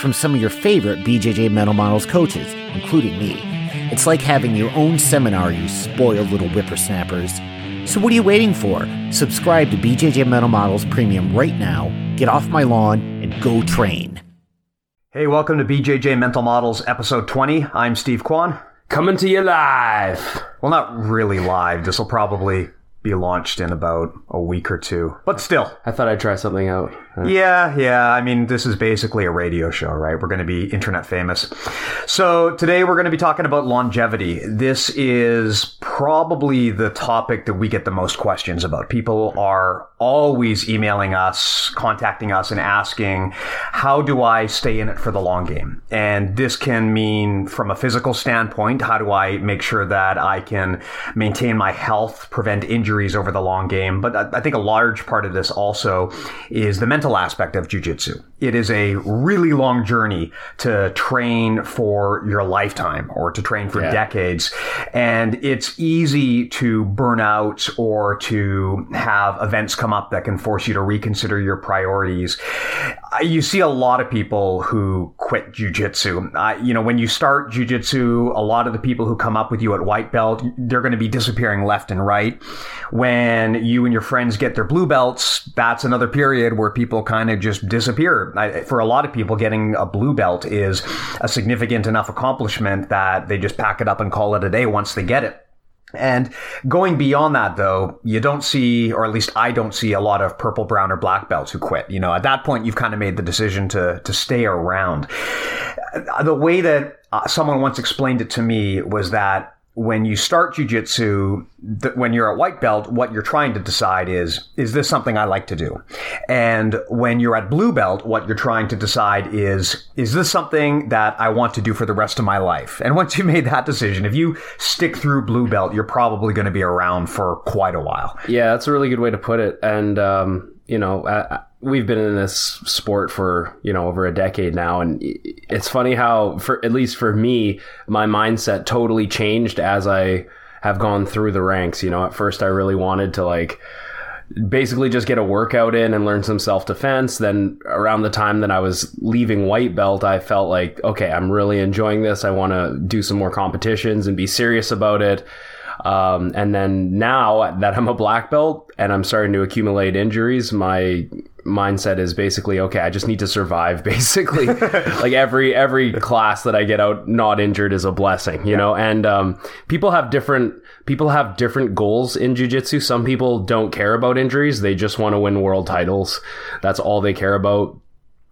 from some of your favorite BJJ Mental Models coaches, including me. It's like having your own seminar, you spoiled little whippersnappers. So what are you waiting for? Subscribe to BJJ Mental Models Premium right now, get off my lawn, and go train. Hey, welcome to BJJ Mental Models episode 20. I'm Steve Kwan. Coming to you live. Well, not really live. This will probably be launched in about a week or two. But still. I thought I'd try something out. Yeah, yeah. I mean, this is basically a radio show, right? We're going to be internet famous. So today we're going to be talking about longevity. This is probably the topic that we get the most questions about. People are always emailing us, contacting us, and asking, how do I stay in it for the long game? And this can mean from a physical standpoint, how do I make sure that I can maintain my health, prevent injuries over the long game? But I think a large part of this also is the mental aspect of jujitsu. It is a really long journey to train for your lifetime or to train for Yeah. decades. And it's easy to burn out or to have events come up that can force you to reconsider your priorities. You see a lot of people who quit jujitsu. Uh, you know, when you start jujitsu, a lot of the people who come up with you at white belt, they're going to be disappearing left and right. When you and your friends get their blue belts, that's another period where people kind of just disappear. I, for a lot of people, getting a blue belt is a significant enough accomplishment that they just pack it up and call it a day once they get it. And going beyond that, though, you don't see, or at least I don't see, a lot of purple, brown, or black belts who quit. You know, at that point, you've kind of made the decision to to stay around. The way that uh, someone once explained it to me was that when you start jujitsu, th- when you're at white belt, what you're trying to decide is, is this something I like to do? And when you're at blue belt, what you're trying to decide is, is this something that I want to do for the rest of my life? And once you made that decision, if you stick through blue belt, you're probably going to be around for quite a while. Yeah, that's a really good way to put it. And um, you know, uh, we've been in this sport for you know over a decade now, and it's funny how, for at least for me, my mindset totally changed as I have gone through the ranks. You know, at first I really wanted to like basically just get a workout in and learn some self defense. Then around the time that I was leaving white belt, I felt like, okay, I'm really enjoying this. I want to do some more competitions and be serious about it. Um, and then now that I'm a black belt and I'm starting to accumulate injuries, my mindset is basically okay. I just need to survive. Basically, like every every class that I get out not injured is a blessing, you know. And um, people have different people have different goals in jujitsu. Some people don't care about injuries; they just want to win world titles. That's all they care about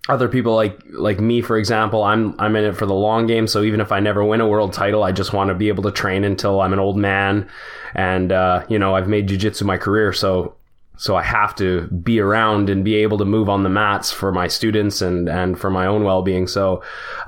other people like like me for example i'm i'm in it for the long game. So even if i never win a world title i just want to be able to train until i'm an old man and uh, you know i've made jiu-jitsu my career. So so i have to be around and be able to move on the mats for my students and and for my own well-being so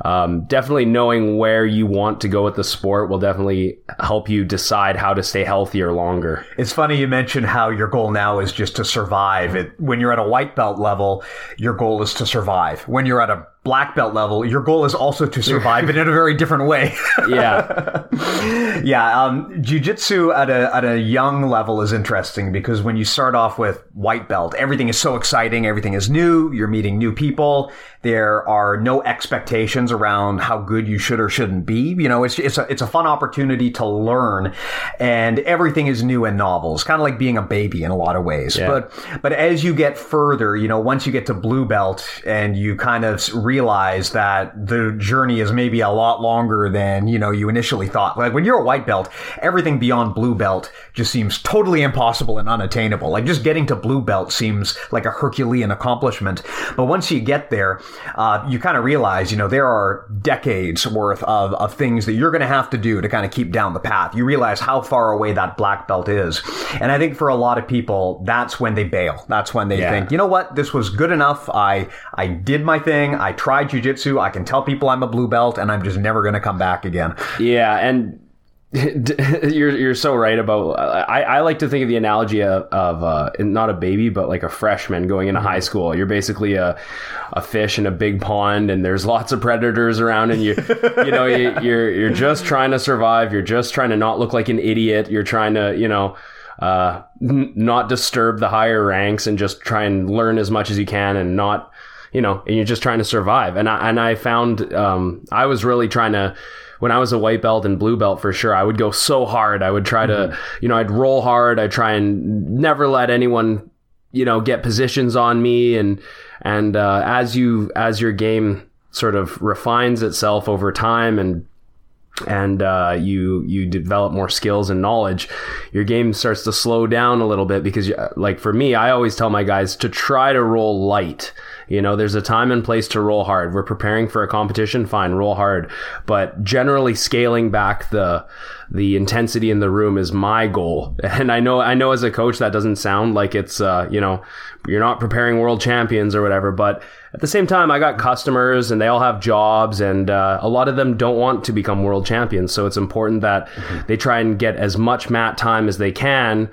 um, definitely knowing where you want to go with the sport will definitely help you decide how to stay healthier longer It's funny you mentioned how your goal now is just to survive. It, when you're at a white belt level, your goal is to survive. When you're at a black belt level, your goal is also to survive, but in a very different way. yeah yeah, um, jujitsu at a at a young level is interesting because when you start off with white belt, everything is so exciting, everything is new. You're meeting new people. There are no expectations around how good you should or shouldn't be. You know, it's it's a it's a fun opportunity to learn, and everything is new and novel. It's kind of like being a baby in a lot of ways. But but as you get further, you know, once you get to blue belt and you kind of realize that the journey is maybe a lot longer than you know you initially thought. Like when you're a white belt, everything beyond blue belt just seems totally impossible and unattainable. Like just getting to blue belt seems like a Herculean accomplishment. But once you get there, uh, you kind of realize, you know, there are decades worth of, of things that you're going to have to do to kind of keep down the path. You realize how far away that black belt is. And I think for a lot of people, that's when they bail. That's when they Yeah. think, you know what, this was good enough. I, I did my thing. I tried jujitsu. I can tell people I'm a blue belt, and I'm just never going to come back again. Yeah, and you're you're so right about. I, I like to think of the analogy of, of uh, not a baby, but like a freshman going into high school. You're basically a a fish in a big pond, and there's lots of predators around, and you you know you, you're you're just trying to survive. You're just trying to not look like an idiot. You're trying to you know. Uh, n- not disturb the higher ranks and just try and learn as much as you can and not, you know, and you're just trying to survive. And I, and I found, um, I was really trying to, when I was a white belt and blue belt for sure, I would go so hard. I would try mm-hmm. to, you know, I'd roll hard. I'd try and never let anyone, you know, get positions on me. And, and, uh, as you, as your game sort of refines itself over time and and uh, you you develop more skills and knowledge, your game starts to slow down a little bit because, like for me, I always tell my guys to try to roll light. You know, there's a time and place to roll hard. We're preparing for a competition, fine, roll hard. But generally, scaling back the the intensity in the room is my goal. And I know I know as a coach that doesn't sound like it's uh, you know you're not preparing world champions or whatever, but at the same time, I got customers and they all have jobs, and uh, a lot of them don't want to become world champions. So it's important that mm-hmm. they try and get as much mat time as they can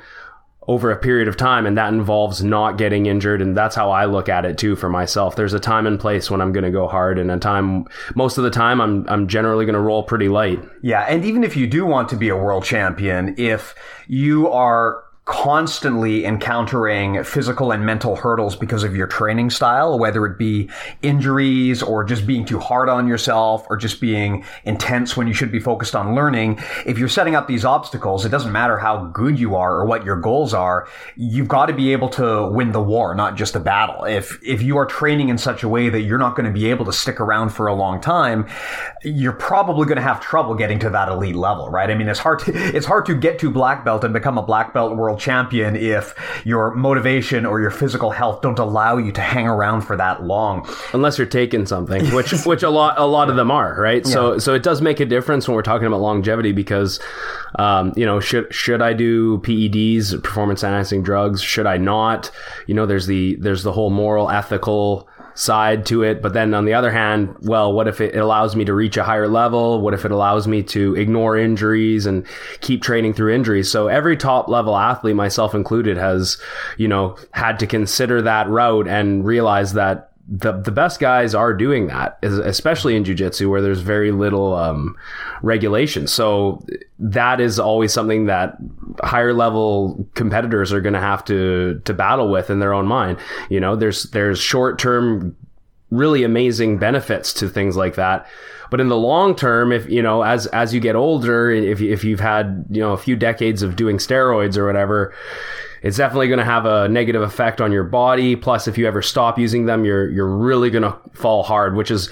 over a period of time and that involves not getting injured and that's how I look at it too for myself. There's a time and place when I'm going to go hard and a time most of the time I'm I'm generally going to roll pretty light. Yeah, and even if you do want to be a world champion, if you are constantly encountering physical and mental hurdles because of your training style, whether it be injuries or just being too hard on yourself or just being intense when you should be focused on learning. If you're setting up these obstacles, it doesn't matter how good you are or what your goals are. You've got to be able to win the war, not just the battle. If, if you are training in such a way that you're not going to be able to stick around for a long time, you're probably going to have trouble getting to that elite level, right? I mean, it's hard to, it's hard to get to black belt and become a black belt world world champion if your motivation or your physical health don't allow you to hang around for that long. Unless you're taking something, which which a lot a lot of them are, right? Yeah. So so it does make a difference when we're talking about longevity because um, you know, should should I do PEDs, performance enhancing drugs? Should I not? You know, there's the there's the whole moral, ethical side to it. But then on the other hand, well, what if it allows me to reach a higher level? What if it allows me to ignore injuries and keep training through injuries? So every top level athlete, myself included, has, you know, had to consider that route and realize that the the best guys are doing that, especially in jujitsu where there's very little um, regulation. So that is always something that higher level competitors are going to have to to battle with in their own mind. You know, there's there's short term, really amazing benefits to things like that. But in the long term, if you know, as as you get older, if if you've had you know a few decades of doing steroids or whatever, it's definitely going to have a negative effect on your body. Plus, if you ever stop using them, you're you're really going to fall hard, which is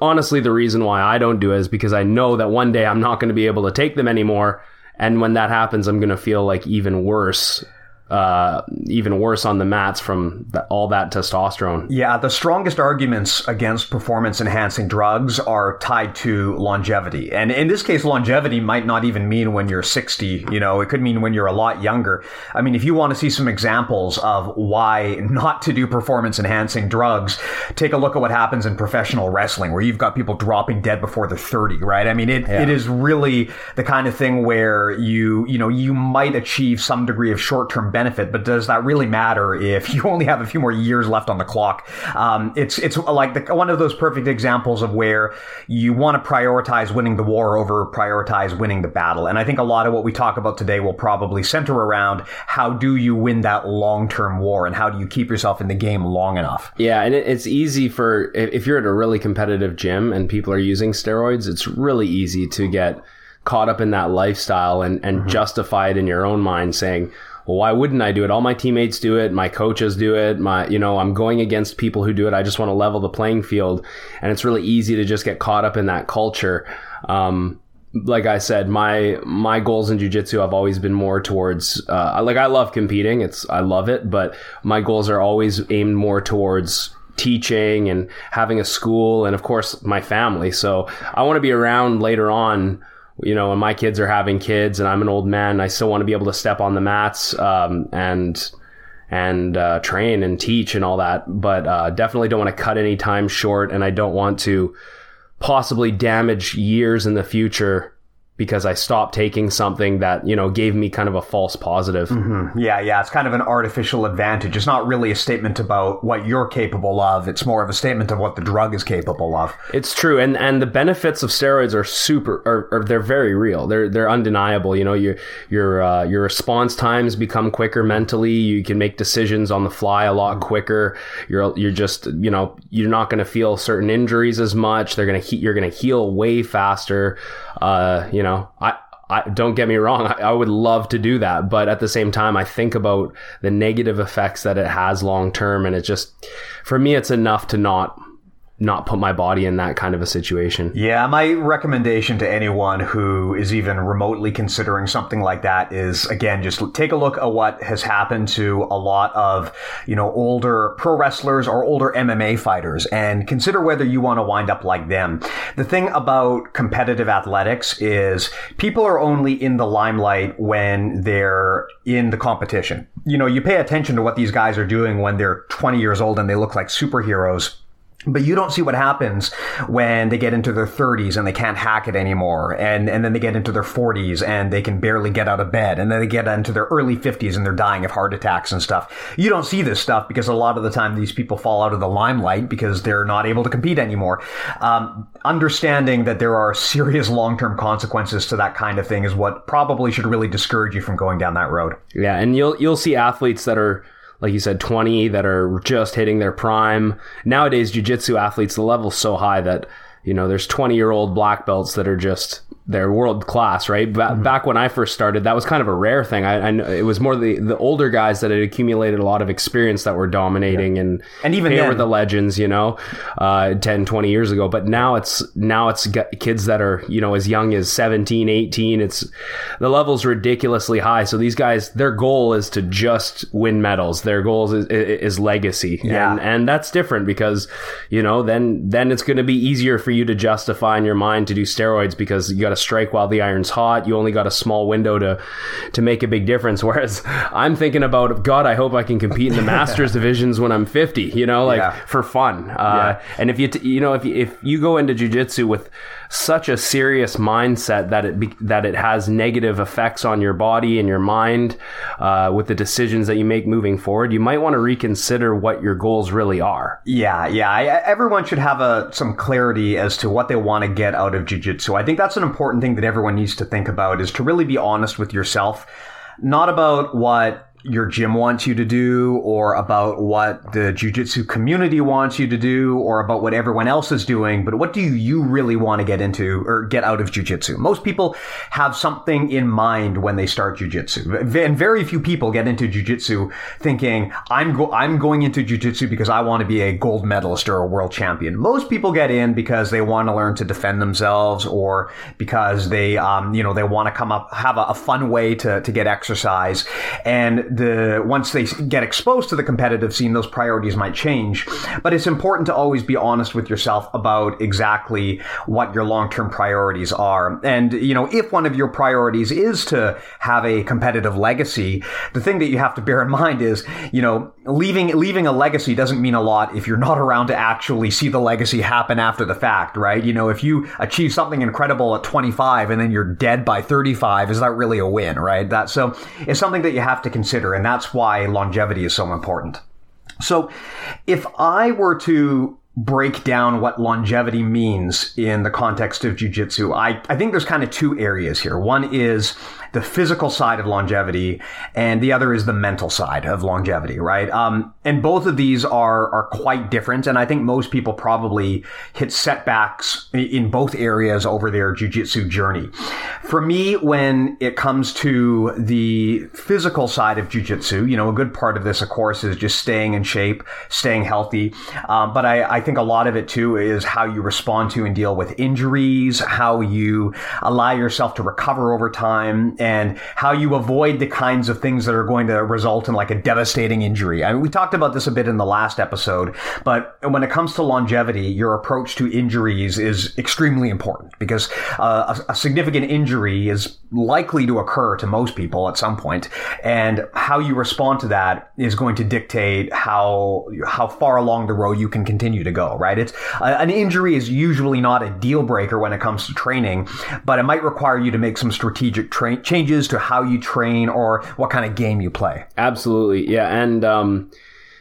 honestly the reason why I don't do it is because I know that one day I'm not going to be able to take them anymore. And when that happens, I'm going to feel like even worse uh, even worse on the mats from the, all that testosterone. Yeah, the strongest arguments against performance enhancing drugs are tied to longevity. And in this case, longevity might not even mean when you're 60, you know, it could mean when you're a lot younger. I mean, if you want to see some examples of why not to do performance enhancing drugs, take a look at what happens in professional wrestling, where you've got people dropping dead before they're 30, right? I mean, it, yeah. it is really the kind of thing where you, you know, you might achieve some degree of short term benefit, but does that really matter if you only have a few more years left on the clock? Um, it's it's like the, one of those perfect examples of where you want to prioritize winning the war over prioritize winning the battle. And I think a lot of what we talk about today will probably center around how do you win that long term war and how do you keep yourself in the game long enough? Yeah, and it's easy for if you're at a really competitive gym and people are using steroids, it's really easy to get caught up in that lifestyle and, and mm-hmm. justify it in your own mind saying, well, why wouldn't I do it? All my teammates do it. My coaches do it. My, you know, I'm going against people who do it. I just want to level the playing field. And it's really easy to just get caught up in that culture. Um, like I said, my my goals in jujitsu have always been more towards uh, like I love competing. It's I love it, but my goals are always aimed more towards teaching and having a school and of course my family. So I want to be around later on you know, when my kids are having kids and I'm an old man, I still want to be able to step on the mats um, and and uh, train and teach and all that. But uh, definitely don't want to cut any time short, and I don't want to possibly damage years in the future because I stopped taking something that, you know, gave me kind of a false positive. Mm-hmm. Yeah, yeah. It's kind of an artificial advantage. It's not really a statement about what you're capable of. It's more of a statement of what the drug is capable of. It's true. And and the benefits of steroids are super are, are they're very real. They're they're undeniable. You know, your your uh, your response times become quicker mentally. You can make decisions on the fly a lot quicker. You're you're just, you know, you're not going to feel certain injuries as much. They're going to he- you're going to heal way faster. Uh, you know, I, I don't get me wrong. I, I, would love to do that, but at the same time, I think about the negative effects that it has long term, and it just, for me, it's enough to not not put my body in that kind of a situation. Yeah, my recommendation to anyone who is even remotely considering something like that is again just take a look at what has happened to a lot of, you know, older pro wrestlers or older MMA fighters and consider whether you want to wind up like them. The thing about competitive athletics is people are only in the limelight when they're in the competition. You know, you pay attention to what these guys are doing when they're 20 years old and they look like superheroes but you don't see what happens when they get into their 30s and they can't hack it anymore. And, and then they get into their 40s and they can barely get out of bed. And then they get into their early 50s and they're dying of heart attacks and stuff. You don't see this stuff because a lot of the time these people fall out of the limelight because they're not able to compete anymore. Um, understanding that there are serious long-term consequences to that kind of thing is what probably should really discourage you from going down that road. Yeah. And you'll, you'll see athletes that are, like you said, 20 that are just hitting their prime. Nowadays, jiu-jitsu athletes, the level's so high that, you know, there's 20 year old black belts that are just they're world class, right? Ba- mm-hmm. Back when I first started, that was kind of a rare thing. I, I it was more the the older guys that had accumulated a lot of experience that were dominating, yeah. and and even they were the legends, you know, uh, 10, 20 years ago. But now it's now it's kids that are you know as young as 17, 18. It's the level's ridiculously high. So these guys, their goal is to just win medals. Their goal is, is legacy, yeah. and and that's different because you know then then it's going to be easier for you to justify in your mind to do steroids because you got to strike while the iron's hot. You only got a small window to to make a big difference. Whereas I'm thinking about God, I hope I can compete in the masters divisions when I'm 50. You know, like yeah. for fun. Uh, yeah. And if you t- you know if you, if you go into jujitsu with such a serious mindset that it be, that it has negative effects on your body and your mind uh, with the decisions that you make moving forward, you might want to reconsider what your goals really are. Yeah, yeah. I, everyone should have a some clarity as to what they want to get out of jujitsu. I think that's an important thing that everyone needs to think about is to really be honest with yourself, not about what your gym wants you to do or about what the jujitsu community wants you to do or about what everyone else is doing, but what do you really want to get into or get out of jujitsu? Most people have something in mind when they start jujitsu. And very few people get into jujitsu thinking, I'm, go- I'm going into jujitsu because I want to be a gold medalist or a world champion. Most people get in because they want to learn to defend themselves or because they, um, you know, they want to come up, have a, a fun way to, to get exercise. And the once they get exposed to the competitive scene, those priorities might change. But it's important to always be honest with yourself about exactly what your long-term priorities are. And you know, if one of your priorities is to have a competitive legacy, the thing that you have to bear in mind is, you know, leaving leaving a legacy doesn't mean a lot if you're not around to actually see the legacy happen after the fact, right? You know, if you achieve something incredible at 25 and then you're dead by 35, is that really a win, right? That so it's something that you have to consider and that's why longevity is so important. So, if I were to break down what longevity means in the context of jujitsu, I, I think there's kind of two areas here. One is the physical side of longevity, and the other is the mental side of longevity, right? Um, and both of these are are quite different, and I think most people probably hit setbacks in both areas over their jujitsu journey. For me, when it comes to the physical side of jujitsu, you know, a good part of this, of course, is just staying in shape, staying healthy. Um, but I, I think a lot of it too is how you respond to and deal with injuries, how you allow yourself to recover over time and how you avoid the kinds of things that are going to result in like a devastating injury. I mean, we talked about this a bit in the last episode, but when it comes to longevity, your approach to injuries is extremely important because uh, a, a significant injury is likely to occur to most people at some point, and how you respond to that is going to dictate how how far along the road you can continue to go. Right? It's uh, an injury is usually not a deal breaker when it comes to training, but it might require you to make some strategic tra- changes to how you train or what kind of game you play. Absolutely, yeah, and um,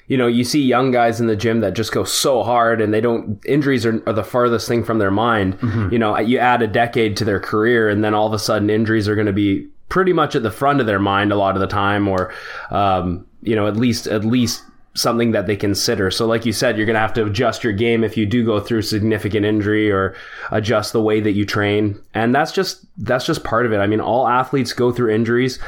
you know, you see young guys in the gym that just go so hard and they don't, injuries are, are the farthest thing from their mind. Mm-hmm. You know, you add a decade to their career and then all of a sudden injuries are going to be pretty much at the front of their mind a lot of the time or, um, you know, at least, at least something that they consider. So, like you said, you're going to have to adjust your game if you do go through significant injury or adjust the way that you train. And that's just, that's just part of it. I mean, all athletes go through injuries.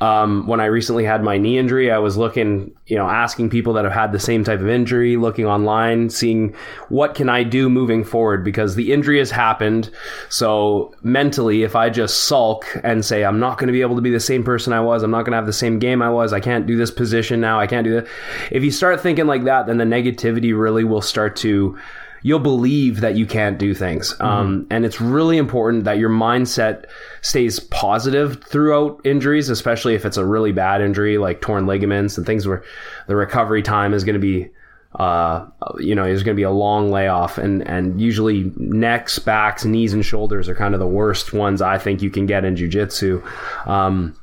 Um, when I recently had my knee injury, I was looking, you know, asking people that have had the same type of injury, looking online, seeing what can I do moving forward because the injury has happened. So mentally, if I just sulk and say I'm not going to be able to be the same person I was, I'm not going to have the same game I was, I can't do this position now, I can't do that. If you start thinking like that, then the negativity really will start to you'll believe that you can't do things. Mm-hmm. Um, and it's really important that your mindset stays positive throughout injuries, especially if it's a really bad injury like torn ligaments and things where the recovery time is going to be uh, you know, there's going to be a long layoff, and and usually necks, backs, knees, and shoulders are kind of the worst ones I think you can get in jujitsu. Um,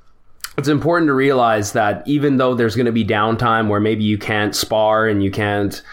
it's important to realize that even though there's going to be downtime where maybe you can't spar and you can't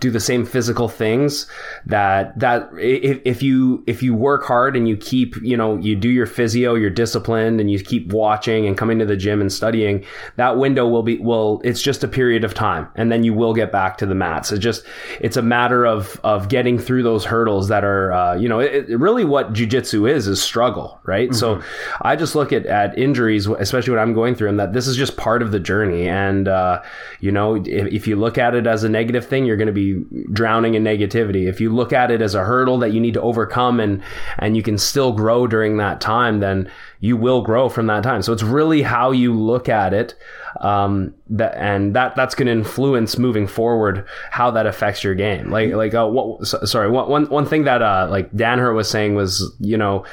do the same physical things that that if, if you if you work hard and you keep you know you do your physio you're disciplined and you keep watching and coming to the gym and studying that window will be well it's just a period of time and then you will get back to the mats it's just it's a matter of of getting through those hurdles that are uh, you know it, it really what jujitsu is is struggle right mm-hmm. so I just look at at injuries especially when I'm going through, and that this is just part of the journey. And uh, you know, if, if, you look at it as a negative thing, you're going to be drowning in negativity. If you look at it as a hurdle that you need to overcome, and and you can still grow during that time, then you will grow from that time. So it's really how you look at it, um, that and that that's going to influence moving forward how that affects your game. Like like uh, what? Sorry, one one one thing that uh, like Danaher was saying was you know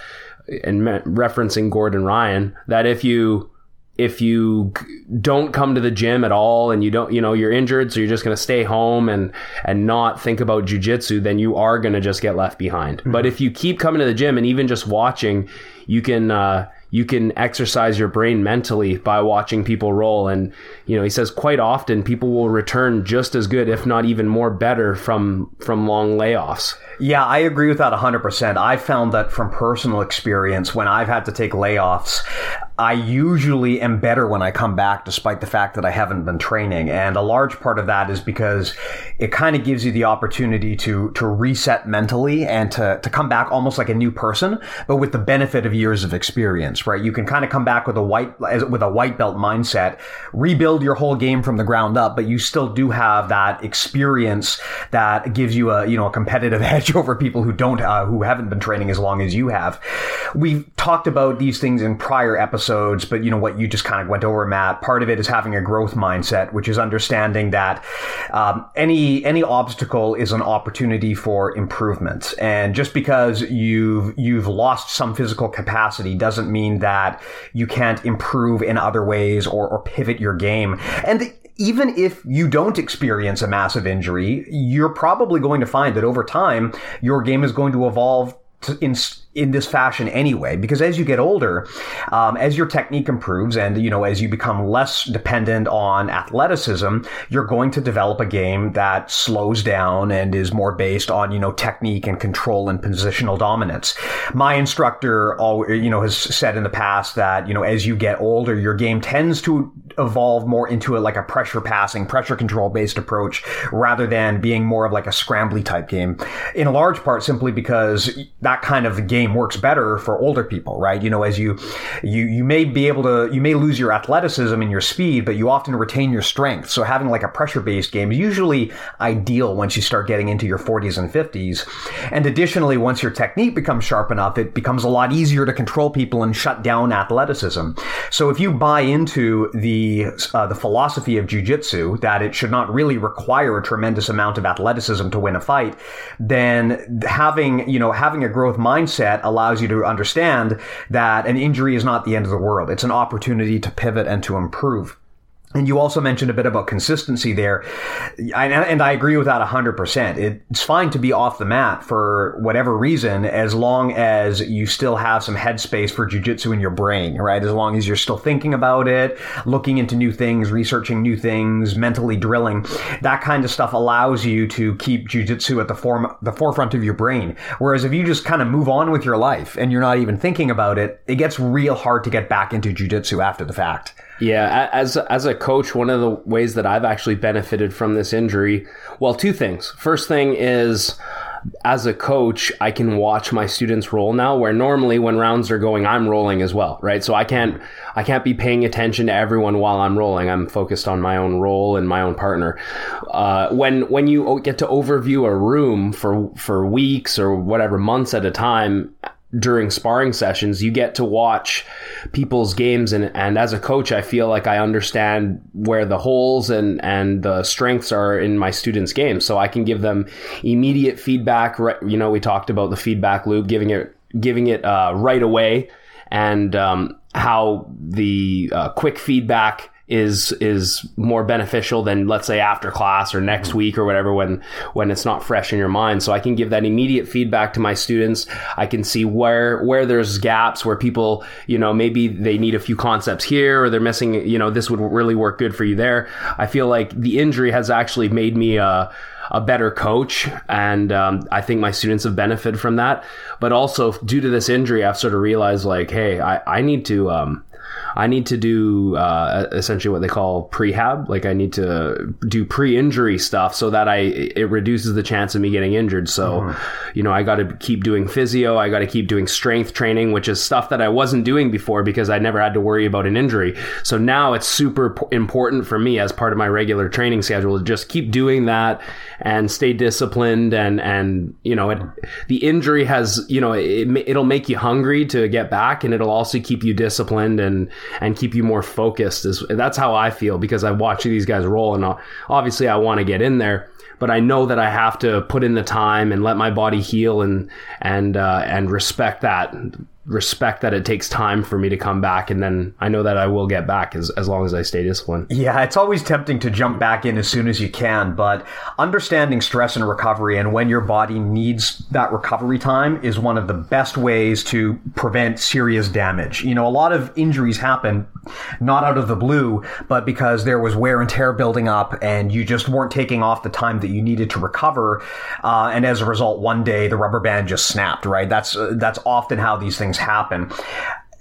and referencing Gordon Ryan that if you if you don't come to the gym at all and you don't you know you're injured so you're just going to stay home and and not think about jujitsu then you are going to just get left behind mm-hmm. but if you keep coming to the gym and even just watching you can uh, you can exercise your brain mentally by watching people roll. And, you know, he says quite often people will return just as good, if not even more better from, from long layoffs. Yeah, I agree with that 100%. I found that from personal experience when I've had to take layoffs, I usually am better when I come back, despite the fact that I haven't been training. And a large part of that is because it kind of gives you the opportunity to to reset mentally and to to come back almost like a new person, but with the benefit of years of experience. Right? You can kind of come back with a white with a white belt mindset, rebuild your whole game from the ground up, but you still do have that experience that gives you a you know a competitive edge over people who don't uh, who haven't been training as long as you have. We've talked about these things in prior episodes episodes, but you know what you just kind of went over, Matt. Part of it is having a growth mindset, which is understanding that um, any any obstacle is an opportunity for improvement, and just because you've you've lost some physical capacity doesn't mean that you can't improve in other ways or, or pivot your game. And even if you don't experience a massive injury, you're probably going to find that over time, your game is going to evolve to, in in this fashion anyway because as you get older um, as your technique improves and you know as you become less dependent on athleticism you're going to develop a game that slows down and is more based on you know technique and control and positional dominance my instructor you know has said in the past that you know as you get older your game tends to evolve more into a, like a pressure passing, pressure control based approach rather than being more of like a scrambly type game. In large part, simply because that kind of game works better for older people, right? You know, as you you you may be able to you may lose your athleticism and your speed, but you often retain your strength. So having like a pressure based game is usually ideal once you start getting into your 40s and 50s. And additionally, once your technique becomes sharp enough, it becomes a lot easier to control people and shut down athleticism. So if you buy into the uh, the philosophy of jujitsu that it should not really require a tremendous amount of athleticism to win a fight, then having you know having a growth mindset allows you to understand that an injury is not the end of the world. It's an opportunity to pivot and to improve. And you also mentioned a bit about consistency there. And I agree with that 100%. It's fine to be off the mat for whatever reason, as long as you still have some headspace for jujitsu in your brain, right? As long as you're still thinking about it, looking into new things, researching new things, mentally drilling. That kind of stuff allows you to keep jujitsu at the form, the forefront of your brain. Whereas if you just kind of move on with your life and you're not even thinking about it, it gets real hard to get back into jujitsu after the fact. Yeah, as as a coach, one of the ways that I've actually benefited from this injury, well, two things. First thing is as a coach, I can watch my students roll now where normally when rounds are going, I'm rolling as well, right? So I can't, I can't be paying attention to everyone while I'm rolling. I'm focused on my own roll and my own partner. Uh, when, when you get to overview a room for, for weeks or whatever months at a time, during sparring sessions, you get to watch people's games. And, and as a coach, I feel like I understand where the holes and, and the strengths are in my students' games. So I can give them immediate feedback. You know, we talked about the feedback loop, giving it, giving it uh, right away and um, how the uh, quick feedback is is more beneficial than let's say after class or next mm-hmm. week or whatever when when it's not fresh in your mind so i can give that immediate feedback to my students i can see where where there's gaps where people you know maybe they need a few concepts here or they're missing you know this would really work good for you there i feel like the injury has actually made me a a better coach, and um, I think my students have benefited from that. But also, due to this injury, I've sort of realized like, hey, I, I need to um, I need to do uh, essentially what they call prehab. Like I need to do pre-injury stuff so that I it reduces the chance of me getting injured. So, mm-hmm. you know, I got to keep doing physio. I got to keep doing strength training, which is stuff that I wasn't doing before because I never had to worry about an injury. So now it's super important for me as part of my regular training schedule to just keep doing that and stay disciplined. And and you know, it, the injury has you know it, it'll make you hungry to get back, and it'll also keep you disciplined and and keep you more focused. Is that's how I feel because I watch these guys roll, and obviously I want to get in there, but I know that I have to put in the time and let my body heal and and uh, and respect that respect that it takes time for me to come back and then I know that I will get back as, as long as I stay disciplined. Yeah, it's always tempting to jump back in as soon as you can, but understanding stress and recovery and when your body needs that recovery time is one of the best ways to prevent serious damage. You know, a lot of injuries happen not out of the blue, but because there was wear and tear building up and you just weren't taking off the time that you needed to recover. Uh, and as a result, one day the rubber band just snapped, right? That's, uh, that's often how these things happen.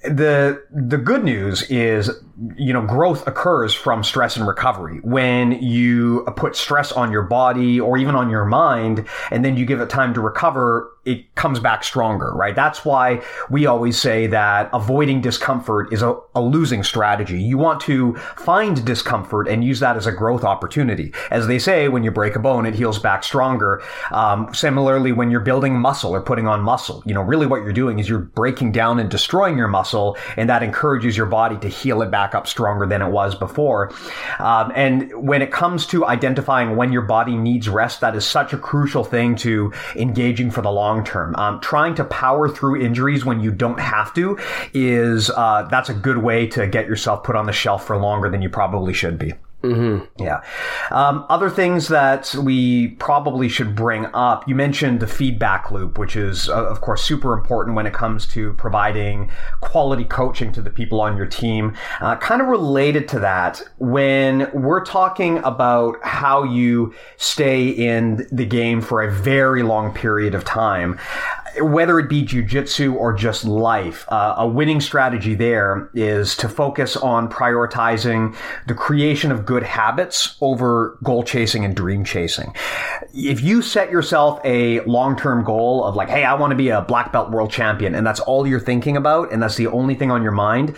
The the good news is you know growth occurs from stress and recovery. When you put stress on your body or even on your mind and then you give it time to recover it comes back stronger, right? That's why we always say that avoiding discomfort is a, a, losing strategy. You want to find discomfort and use that as a growth opportunity. As they say, when you break a bone, it heals back stronger. Um, similarly, when you're building muscle or putting on muscle, you know, really what you're doing is you're breaking down and destroying your muscle, and that encourages your body to heal it back up stronger than it was before. Um, and when it comes to identifying when your body needs rest, that is such a crucial thing to engaging for the long long term. Um, trying to power through injuries when you don't have to is uh, that's a good way to get yourself put on the shelf for longer than you probably should be. Mm-hmm. Yeah. Um, other things that we probably should bring up. You mentioned the feedback loop, which is, uh, of course, super important when it comes to providing quality coaching to the people on your team. Uh, kind of related to that, when we're talking about how you stay in the game for a very long period of time, whether it be jujitsu or just life, uh, a winning strategy there is to focus on prioritizing the creation of good habits over goal chasing and dream chasing. If you set yourself a long term goal of like, hey, I want to be a black belt world champion, and that's all you're thinking about, and that's the only thing on your mind,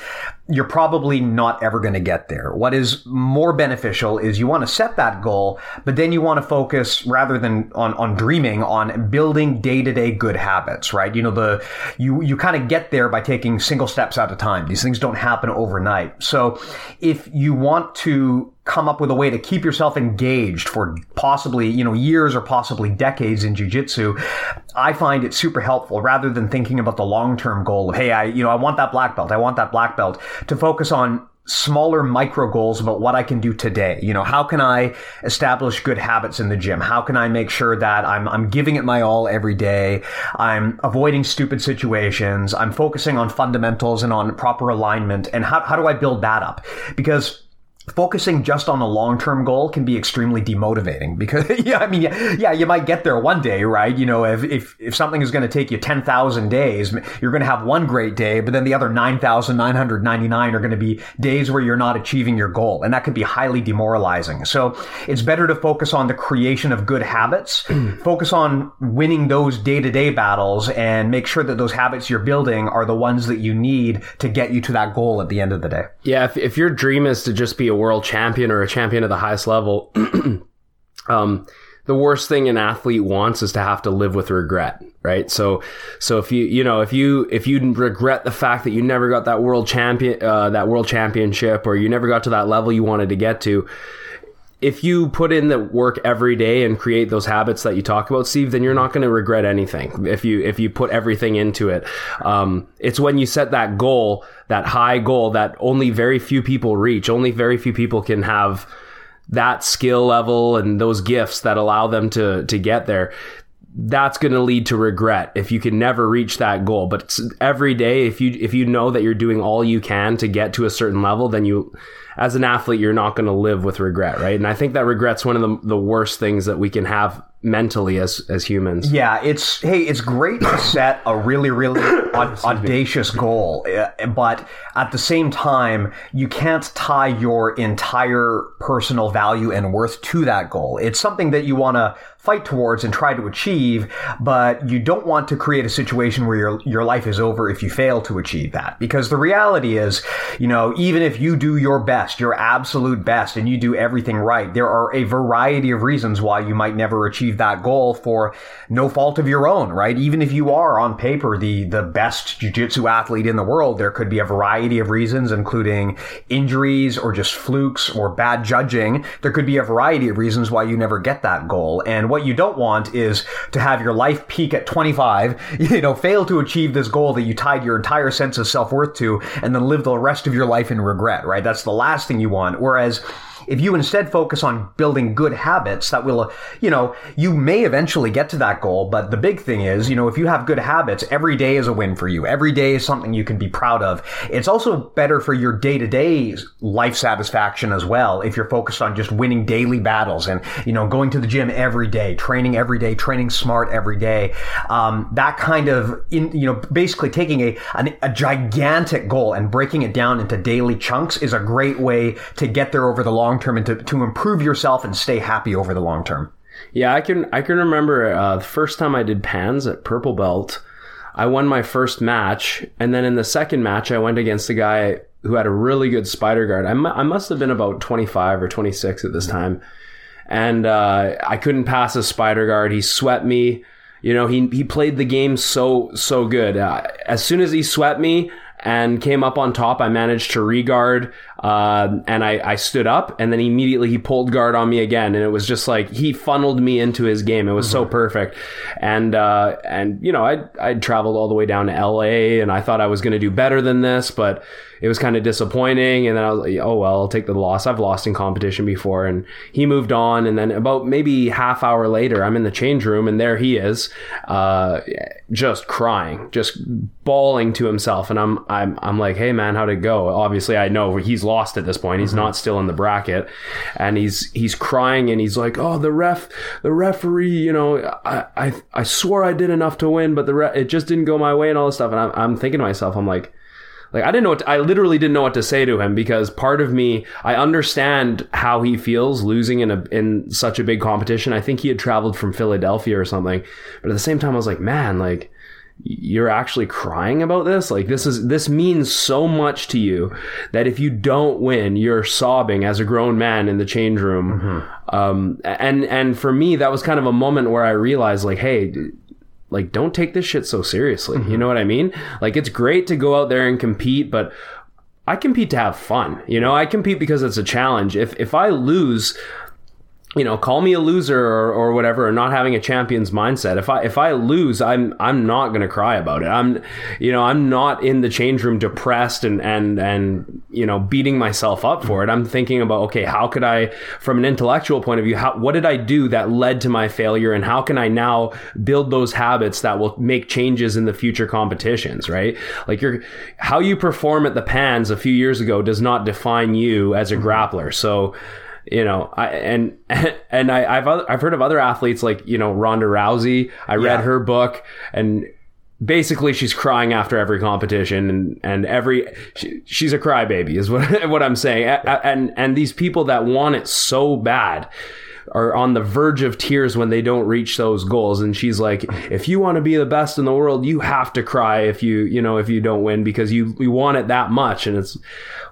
you're probably not ever going to get there. What is more beneficial is you want to set that goal, but then you want to focus rather than on, on dreaming on building day to day good habits, right? You know, the, you, you kind of get there by taking single steps at a time. These things don't happen overnight. So if you want to come up with a way to keep yourself engaged for possibly, you know, years or possibly decades in jujitsu, I find it super helpful rather than thinking about the long-term goal of, hey, I, you know, I want that black belt. I want that black belt to focus on smaller micro goals about what I can do today. You know, how can I establish good habits in the gym? How can I make sure that I'm, I'm giving it my all every day? I'm avoiding stupid situations. I'm focusing on fundamentals and on proper alignment. And how, how do I build that up? Because focusing just on a long-term goal can be extremely demotivating because yeah i mean yeah, yeah you might get there one day right? You know if if, if something is going to take you 10,000 days you're going to have one great day but then the other 9,999 are going to be days where you're not achieving your goal and that could be highly demoralizing. So it's better to focus on the creation of good habits focus on winning those day-to-day battles and make sure that those habits you're building are the ones that you need to get you to that goal at the end of the day. Yeah if, if your dream is to just be a world champion or a champion at the highest level, um, the worst thing an athlete wants is to have to live with regret right? So so if you you know if you if you regret the fact that you never got that world champion uh, that world championship or you never got to that level you wanted to get to if you put in the work every day and create those habits that you talk about, Steve, then you're not going to regret anything. If you if you put everything into it, um, it's when you set that goal, that high goal that only very few people reach. Only very few people can have that skill level and those gifts that allow them to to get there that's going to lead to regret if you can never reach that goal but every day if you if you know that you're doing all you can to get to a certain level then you as an athlete you're not going to live with regret right? And i think that regret's one of the, the worst things that we can have mentally as as humans. Yeah it's hey it's great to set a really really audacious goal eh, but at the same time you can't tie your entire personal value and worth to that goal. It's something that you want to fight towards and try to achieve, but you don't want to create a situation where your your life is over if you fail to achieve that. Because the reality is, you know, even if you do your best, your absolute best, and you do everything right, there are a variety of reasons why you might never achieve that goal for no fault of your own, right? Even if you are on paper the the best jiu-jitsu athlete in the world, there could be a variety of reasons, including injuries or just flukes or bad judging. There could be a variety of reasons why you never get that goal. And what you don't want is to have your life peak at 25, you know, fail to achieve this goal that you tied your entire sense of self-worth to, and then live the rest of your life in regret, right? That's the last thing you want. Whereas, if you instead focus on building good habits that will, you know, you may eventually get to that goal. But the big thing is, you know, if you have good habits, every day is a win for you. Every day is something you can be proud of. It's also better for your day to day life satisfaction as well. If you're focused on just winning daily battles and, you know, going to the gym every day, training every day, training smart every day. Um, that kind of, in, you know, basically taking a, an, a gigantic goal and breaking it down into daily chunks is a great way to get there over the long long term and to, to improve yourself and stay happy over the long term. Yeah, I can I can remember uh, the first time I did pans at purple belt. I won my first match, and then in the second match, I went against a guy who had a really good spider guard. I, m- I must have been about 25 or 26 at this time. And uh, I couldn't pass a spider guard. He swept me. You know, he, he played the game so, so good. Uh, as soon as he swept me and came up on top, I managed to regard. Uh, and I, I stood up and then immediately he pulled guard on me again. And it was just like, he funneled me into his game. It was mm-hmm. so perfect. And, uh, and, you know, I, I'd traveled all the way down to LA and I thought I was going to do better than this, but it was kind of disappointing. And then I was like, oh, well, I'll take the loss. I've lost in competition before. And he moved on. And then about maybe half hour later, I'm in the change room and there he is, uh, just crying, just bawling to himself. And I'm, I'm, I'm like, hey man, how'd it go? Obviously I know he's lost at this point. He's not still in the bracket, and he's he's crying and he's like, "Oh, the ref, the referee, you know, I I, I swore I did enough to win, but the re- it just didn't go my way and all this stuff." And I'm I'm thinking to myself, I'm like. Like I didn't know what to, I literally didn't know what to say to him because part of me I understand how he feels losing in a in such a big competition. I think he had traveled from Philadelphia or something, but at the same time I was like, man, like you're actually crying about this? Like this is this means so much to you that if you don't win you're sobbing as a grown man in the change room. Mm-hmm. um, and and for me that was kind of a moment where i realized like hey like don't take this shit so seriously. Mm-hmm. you know what i mean? Like it's great to go out there and compete but i compete to have fun. You know i compete because it's a challenge. If if i lose you know, call me a loser or, or whatever, or not having a champion's mindset. If I if I lose, I'm I'm not gonna cry about it. I'm, you know, I'm not in the change room depressed and and and you know beating myself up for it. I'm thinking about okay, how could I, from an intellectual point of view, how what did I do that led to my failure, and how can I now build those habits that will make changes in the future competitions, right? Like your how you perform at the pans a few years ago does not define you as a mm-hmm. grappler. So you know, I and and I, I've I've heard of other athletes like you know Ronda Rousey. I read Yeah. her book and basically she's crying after every competition and and every she, she's a crybaby is what what I'm saying. And and these people that want it so bad are on the verge of tears when they don't reach those goals and she's like if you want to be the best in the world you have to cry if you you know if you don't win because you you want it that much and it's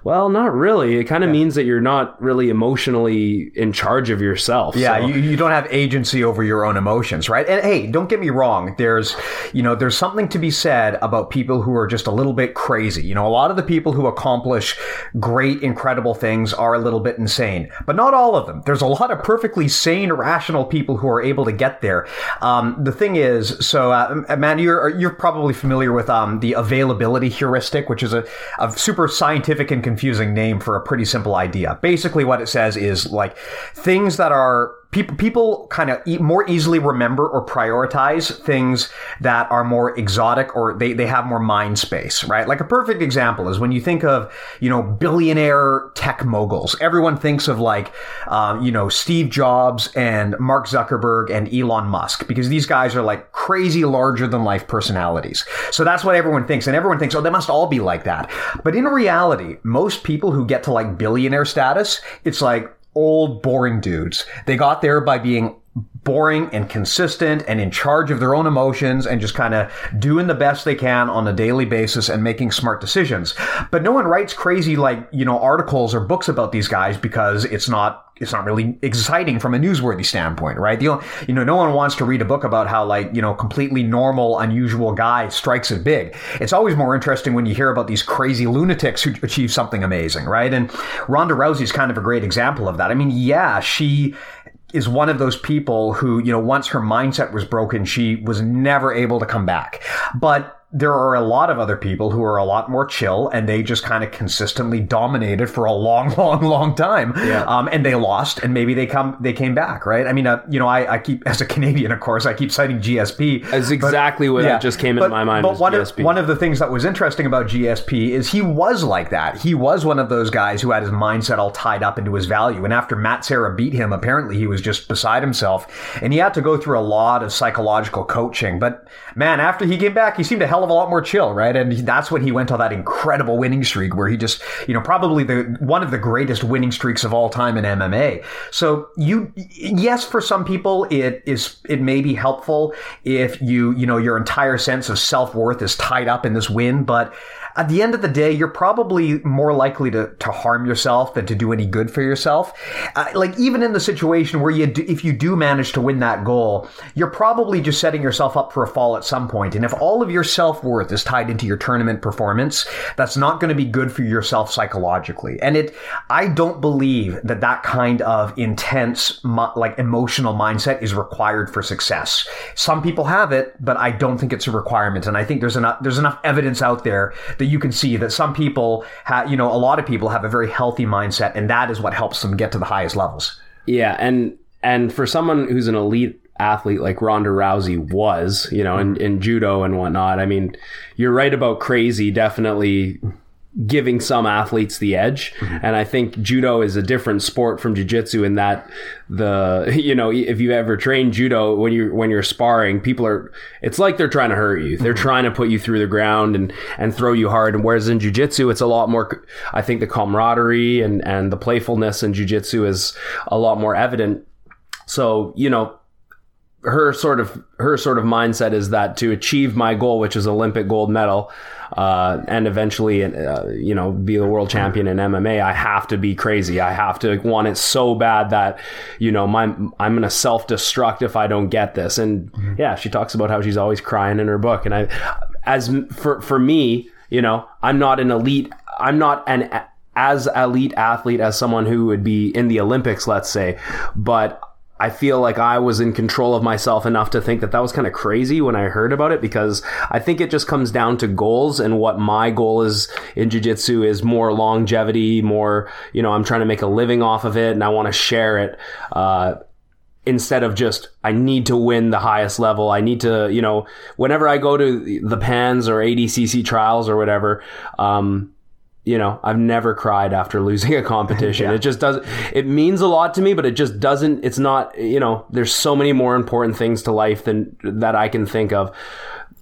well not really it kind of means that you're not really emotionally in charge of yourself Yeah, So- you, you don't have agency over your own emotions, right? And hey, don't get me wrong. There's, you know, there's something to be said about people who are just a little bit crazy. You know, a lot of the people who accomplish great, incredible things are a little bit insane, but not all of them. There's a lot of perfectly sane, rational people who are able to get there. Um, the thing is, so, uh, Amanda, you're, you're probably familiar with, um, the availability heuristic, which is a, a super scientific and confusing name for a pretty simple idea. Basically, what it says is like things that are people people kind of e- more easily remember or prioritize things that are more exotic or they, they have more mind space right? Like a perfect example is when you think of you know billionaire tech moguls. Everyone thinks of like um, you know steve jobs and mark zuckerberg and elon musk because these guys are like crazy larger than life personalities. So that's what everyone thinks and everyone thinks oh they must all be like that. But in reality most people who get to like billionaire status it's like old, boring dudes. They got there by being boring and consistent and in charge of their own emotions and just kind of doing the best they can on a daily basis and making smart decisions. But no one writes crazy like, you know, articles or books about these guys because it's not it's not really exciting from a newsworthy standpoint, right? The, only- you know, no one wants to read a book about how like, you know, completely normal, unusual guy strikes it big. It's always more interesting when you hear about these crazy lunatics who achieve something amazing, right? And Ronda Rousey's kind of a great example of that. I mean, yeah, she is one of those people who, you know, once her mindset was broken, she was never able to come back. But there are a lot of other people who are a lot more chill and they just kind of consistently dominated for a long, long, long time. Yeah. Um, and they lost and maybe they come, they came back, right? I mean, uh, you know, I, I keep, as a Canadian, of course, I keep citing GSP. That's exactly what Yeah, just came into my mind. But one of one of the things that was interesting about GSP is he was like that. He was one of those guys who had his mindset all tied up into his value. And after Matt Serra beat him, apparently he was just beside himself, and he had to go through a lot of psychological coaching. But man, after he came back, he seemed a hell of a lot more chill, right? And that's when he went on that incredible winning streak where he just, you know, probably the one of the greatest winning streaks of all time in MMA. So you, yes, for some people, it is it may be helpful if you, you know, your entire sense of self worth is tied up in this win, but at the end of the day, you're probably more likely to, to harm yourself than to do any good for yourself. Uh, like even in the situation where you, do, if you do manage to win that goal, you're probably just setting yourself up for a fall at some point. And if all of your self worth is tied into your tournament performance, that's not going to be good for yourself psychologically. And it, I don't believe that that kind of intense, like emotional mindset is required for success. Some people have it, but I don't think it's a requirement. And I think there's enough, there's enough evidence out there that you can see that some people have, you know, a lot of people have a very healthy mindset and that is what helps them get to the highest levels. Yeah, and and for someone who's an elite athlete like Ronda Rousey was, you know, in, in judo and whatnot, I mean, you're right about crazy. Definitely giving some athletes the edge. Mm-hmm. And I think judo is a different sport from jujitsu in that the, you know, if you ever train judo when you're, when you're sparring, people are, it's like they're trying to hurt you. They're mm-hmm. trying to put you through the ground and, and throw you hard. And whereas in jujitsu, it's a lot more, I think the camaraderie and, and the playfulness in jujitsu is a lot more evident. So, you know, her sort of her sort of mindset is that to achieve my goal, which is Olympic gold medal, uh, and eventually, uh, you know, be the world champion in MMA, I have to be crazy. I have to want it so bad that, you know, my I'm gonna self destruct if I don't get this. And yeah, she talks about how she's always crying in her book. And I, as for for me, you know, I'm not an elite. I'm not an as elite athlete as someone who would be in the Olympics, let's say, but I feel like I was in control of myself enough to think that that was kind of crazy when I heard about it because I think it just comes down to goals and what my goal is in jiu-jitsu is more longevity, more, you know, I'm trying to make a living off of it and I want to share it. Uh, instead of just I need to win the highest level. I need to, you know, whenever I go to the PANS or ADCC trials or whatever, um, you know, I've never cried after losing a competition. yeah. It just doesn't, it means a lot to me, but it just doesn't, it's not, you know, there's so many more important things to life than that I can think of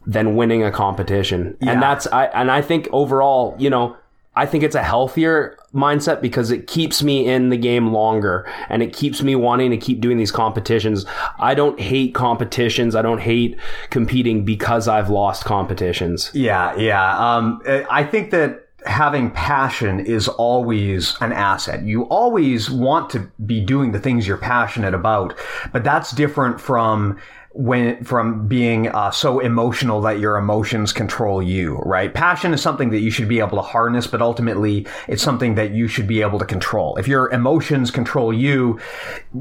than winning a competition. Yeah. And that's, I, and I think overall, you know, I think it's a healthier mindset because it keeps me in the game longer and it keeps me wanting to keep doing these competitions. I don't hate competitions. I don't hate competing because I've lost competitions. Yeah, yeah. Um, I think that having passion is always an asset. You always want to be doing the things you're passionate about, but that's different from when from being uh, so emotional that your emotions control you, right? Passion is something that you should be able to harness, but ultimately it's something that you should be able to control. If your emotions control you,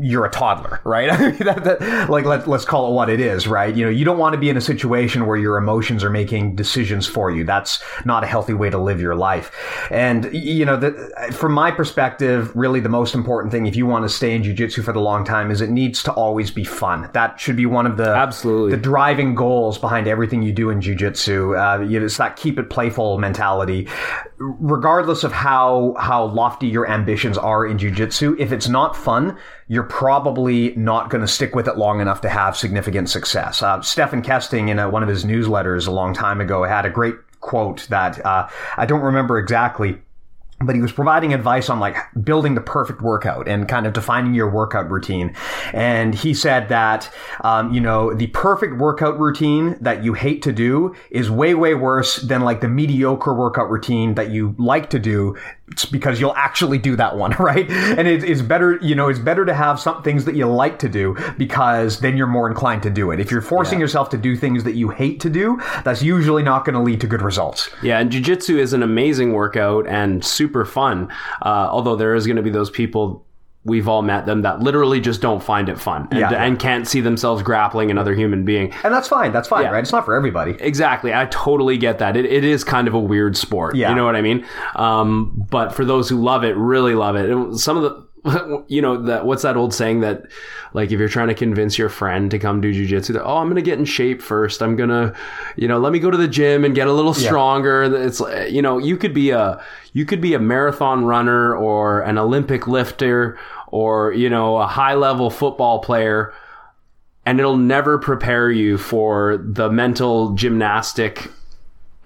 you're a toddler, right? That, that, like let, let's call it what it is, right? You know, you don't want to be in a situation where your emotions are making decisions for you. That's not a healthy way to live your life. And you know, the, from my perspective, really the most important thing if you want to stay in jujitsu for the long time is it needs to always be fun. That should be one of the absolutely the driving goals behind everything you do in jujitsu. Uh, you know, it's that keep it playful mentality, regardless of how how lofty your ambitions are in jujitsu. If it's not fun, you're probably not going to stick with it long enough to have significant success. Uh, Stephan Kesting, in a, one of his newsletters a long time ago, had a great quote that uh, I don't remember exactly but he was providing advice on like building the perfect workout and kind of defining your workout routine. And he said that, um, you know, the perfect workout routine that you hate to do is way, way worse than like the mediocre workout routine that you like to do because you'll actually do that one, right? And it, it's better, you know, it's better to have some things that you like to do because then you're more inclined to do it. If you're forcing yeah. yourself to do things that you hate to do, that's usually not going to lead to good results. Yeah, and jujitsu is an amazing workout and super fun. Uh, although there is going to be those people we've all met them that literally just don't find it fun and, yeah. and can't see themselves grappling another human being. And that's fine. That's fine, yeah. right? It's not for everybody. Exactly. I totally get that. It, it is kind of a weird sport. Yeah. You know what I mean? Um, but for those who love it, really love it. some of the, you know that what's that old saying that like if you're trying to convince your friend to come do jujitsu that oh I'm gonna get in shape first I'm gonna you know let me go to the gym and get a little stronger yeah. it's you know you could be a you could be a marathon runner or an Olympic lifter or you know a high level football player and it'll never prepare you for the mental gymnastic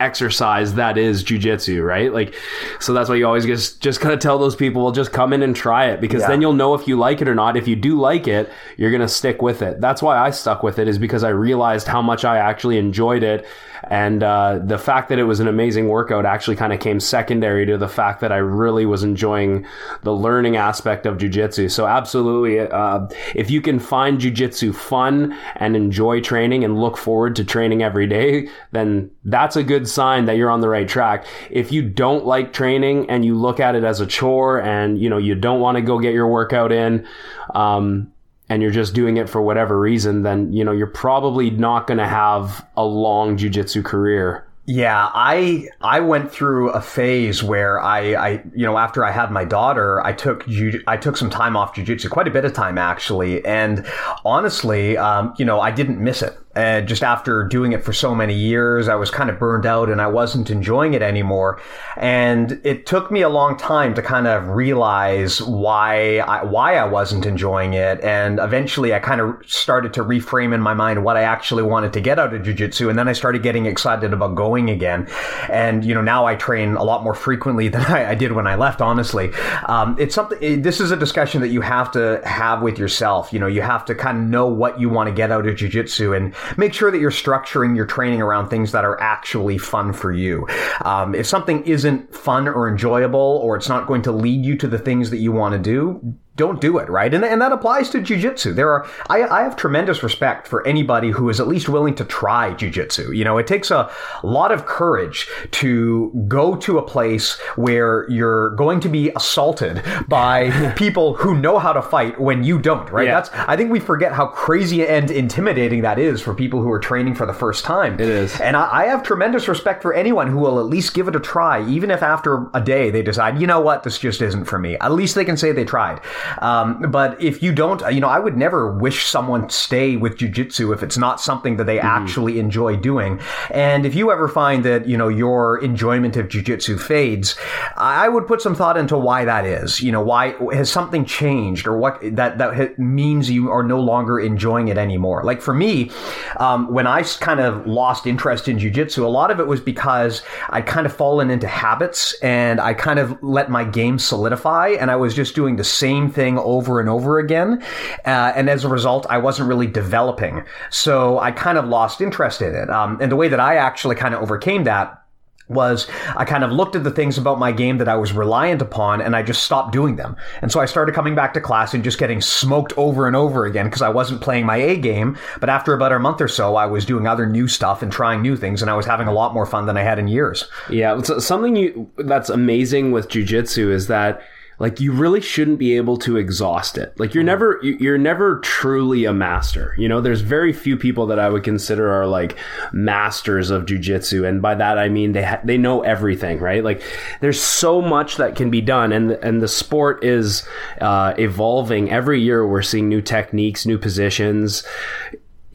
exercise that is jujitsu, right? Like, so that's why you always just just kind of tell those people, well, just come in and try it because yeah. then you'll know if you like it or not. If you do like it, you're gonna stick with it. That's why I stuck with it is because I realized how much I actually enjoyed it and uh, the fact that it was an amazing workout actually kind of came secondary to the fact that I really was enjoying the learning aspect of jujitsu. So absolutely, uh, if you can find jujitsu fun and enjoy training and look forward to training every day, then that's a good sign that you're on the right track. If you don't like training and you look at it as a chore and you know you don't want to go get your workout in, um, and you're just doing it for whatever reason, then you know you're probably not going to have a long jujitsu career. Yeah, I I went through a phase where I, I you know after I had my daughter, I took I took some time off jujitsu, quite a bit of time actually, and honestly, um, you know I didn't miss it. Uh, just after doing it for so many years, I was kind of burned out and I wasn't enjoying it anymore. And it took me a long time to kind of realize why I, why I wasn't enjoying it. And eventually I kind of started to reframe in my mind what I actually wanted to get out of jujitsu. And then I started getting excited about going again. And, you know, now I train a lot more frequently than I, I did when I left, honestly. Um, it's something, it, this is a discussion that you have to have with yourself. You know, you have to kind of know what you want to get out of jujitsu and make sure that you're structuring your training around things that are actually fun for you. Um, if something isn't fun or enjoyable, or it's not going to lead you to the things that you want to do, don't do it, right? And, and that applies to jujitsu. There are, I, I have tremendous respect for anybody who is at least willing to try jujitsu. You know, it takes a lot of courage to go to a place where you're going to be assaulted by people who know how to fight when you don't, right? Yeah. That's, I think we forget how crazy and intimidating that is for people who are training for the first time. It is. And I, I have tremendous respect for anyone who will at least give it a try, even if after a day they decide, you know what, this just isn't for me. At least they can say they tried. Um, but if you don't, you know, I would never wish someone stay with jujitsu if it's not something that they actually enjoy doing. And if you ever find that, you know, your enjoyment of jujitsu fades, I would put some thought into why that is. You know, why has something changed or what that, that means you are no longer enjoying it anymore. Like for me, um, I kind of lost interest in jujitsu, a lot of it was because I'd kind of fallen into habits and I kind of let my game solidify and I was just doing the same thing over and over again. Uh, and as a result, I wasn't really developing. So I kind of lost interest in it. Um, and the way that I actually kind of overcame that was I kind of looked at the things about my game that I was reliant upon and I just stopped doing them. And so I started coming back to class and just getting smoked over and over again because I wasn't playing my A game. But after about a month or so, I was doing other new stuff and trying new things and I was having a lot more fun than I had in years. Yeah, it's something you that's amazing with jujitsu is that like you really shouldn't be able to exhaust it. Like you're never you- you're never truly a master. You know, there's very few people that I would consider are like masters of jujitsu, and by that I mean they ha- they know everything, right? Like there's so much that can be done, and and the sport is uh, evolving every year. We're seeing new techniques, new positions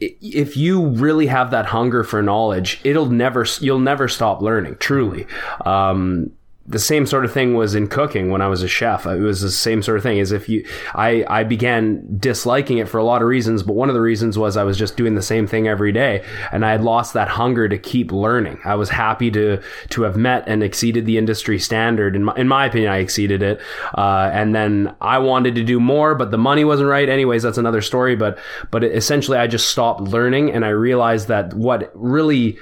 if you really have that hunger for knowledge, it'll never you'll never stop learning. Truly, um, the same sort of thing was in cooking when I was a chef. It was the same sort of thing. As if you, I I began disliking it for a lot of reasons, but one of the reasons was I was just doing the same thing every day, and I had lost that hunger to keep learning. I was happy to to have met and exceeded the industry standard. In my, in my opinion, I exceeded it, uh, and then I wanted to do more, but the money wasn't right. Anyways, that's another story. But but essentially, I just stopped learning, and I realized that what really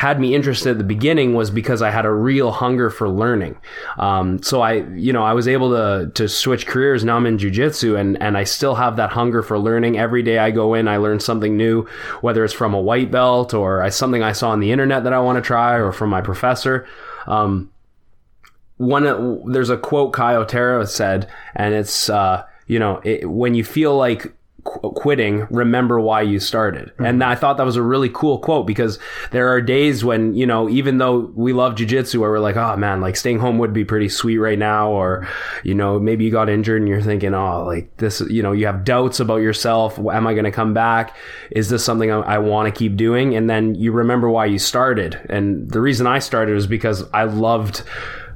had me interested at the beginning was because I had a real hunger for learning. Um, so I, you know, I was able to to switch careers. Now I'm in jujitsu, and and I still have that hunger for learning. Every day I go in, I learn something new, whether it's from a white belt or something I saw on the internet that I want to try, or from my professor. Um, one, there's a quote Kai said, and it's, uh, you know, it, when you feel like qu- quitting, remember why you started. Mm-hmm. And I thought that was a really cool quote because there are days when, you know, even though we love jujitsu where we're like, oh man, like staying home would be pretty sweet right now. Or, you know, maybe you got injured and you're thinking, oh, like this, you know, you have doubts about yourself. Am I going to come back? Is this something I, I want to keep doing? And then you remember why you started. And the reason I started was because I loved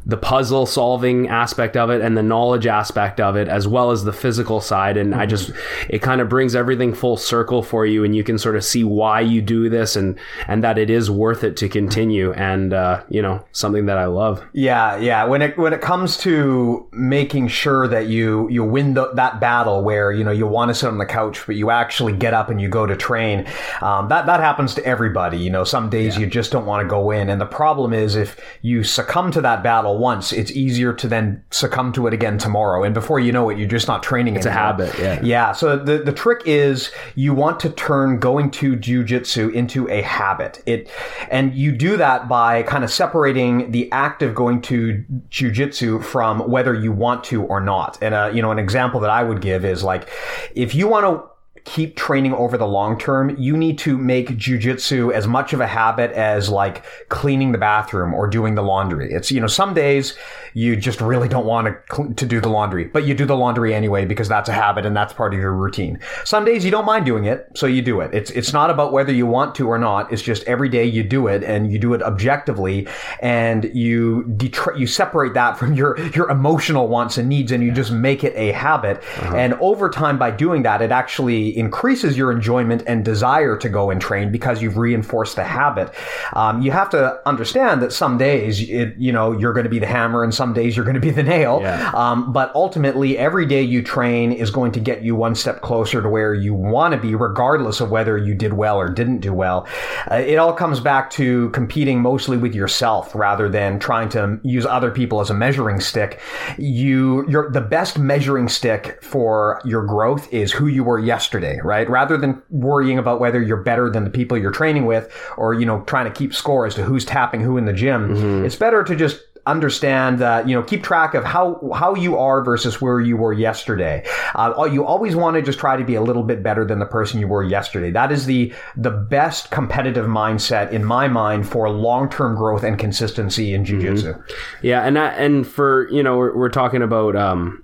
the puzzle solving aspect of it and the knowledge aspect of it as well as the physical side. And i just it kind of brings everything full circle for you and you can sort of see why you do this and and that it is worth it to continue. And uh, you know something that i love. Yeah, yeah. When it when it comes to making sure that you you win the, that battle where you know you want to sit on the couch but you actually get up and you go to train, um, that that happens to everybody. You know, some days you just don't want to go in, and the problem is if you succumb to that battle once, it's easier to then succumb to it again tomorrow, and before you know it, you're just not training. It's a habit, yeah. Yeah. So the the trick is you want to turn going to jujitsu into a habit. It and you do that by kind of separating the act of going to jujitsu from whether you want to or not. And uh, you know, an example that I would give is like if you want to keep training over the long term, you need to make jujitsu as much of a habit as like cleaning the bathroom or doing the laundry. It's, you know, some days you just really don't want to, to do the laundry, but you do the laundry anyway because that's a habit and that's part of your routine. Some days you don't mind doing it, so you do it. It's, it's not about whether you want to or not. It's just every day you do it and you do it objectively and you detra- you separate that from your, your emotional wants and needs and you just make it a habit. Uh-huh. And over time by doing that, it actually increases your enjoyment and desire to go and train because you've reinforced the habit. Um, you have to understand that some days it, you know, you're going to be the hammer and some days you're going to be the nail. Yeah. Um, but ultimately, every day you train is going to get you one step closer to where you want to be, regardless of whether you did well or didn't do well. Uh, it all comes back to competing mostly with yourself rather than trying to use other people as a measuring stick. You, you're the best measuring stick for your growth is who you were yesterday, right? Rather than worrying about whether you're better than the people you're training with or, you know, trying to keep score as to who's tapping who in the gym. Mm-hmm. It's better to just understand that you know keep track of how how you are versus where you were yesterday. Uh, you always want to just try to be a little bit better than the person you were yesterday. That is the the best competitive mindset in my mind for long term growth and consistency in jujitsu. Mm-hmm. Yeah, and that, and for you know we're, we're talking about um,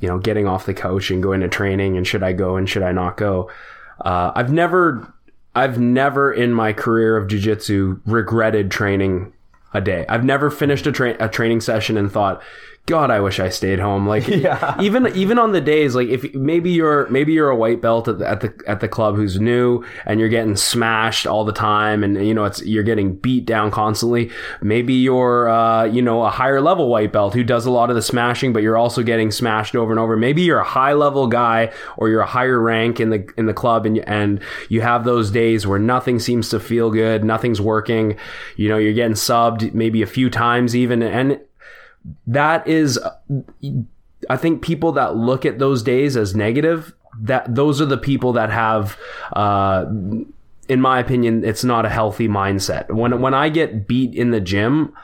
you know getting off the couch and going to training and should I go and should I not go. Uh, I've never I've never in my career of jujitsu regretted training a day. I've never finished a, tra- a training session and thought, God, I wish I stayed home. Like yeah. even even on the days like if maybe you're maybe you're a white belt at the, at the at the club who's new and you're getting smashed all the time and you know it's you're getting beat down constantly. Maybe you're uh, you know a higher level white belt who does a lot of the smashing, but you're also getting smashed over and over. Maybe you're a high level guy or you're a higher rank in the in the club and and you have those days where nothing seems to feel good, nothing's working. You know you're getting subbed maybe a few times even and that is I think people that look at those days as negative, that those are the people that have uh, in my opinion, it's not a healthy mindset. When when I get beat in the gym,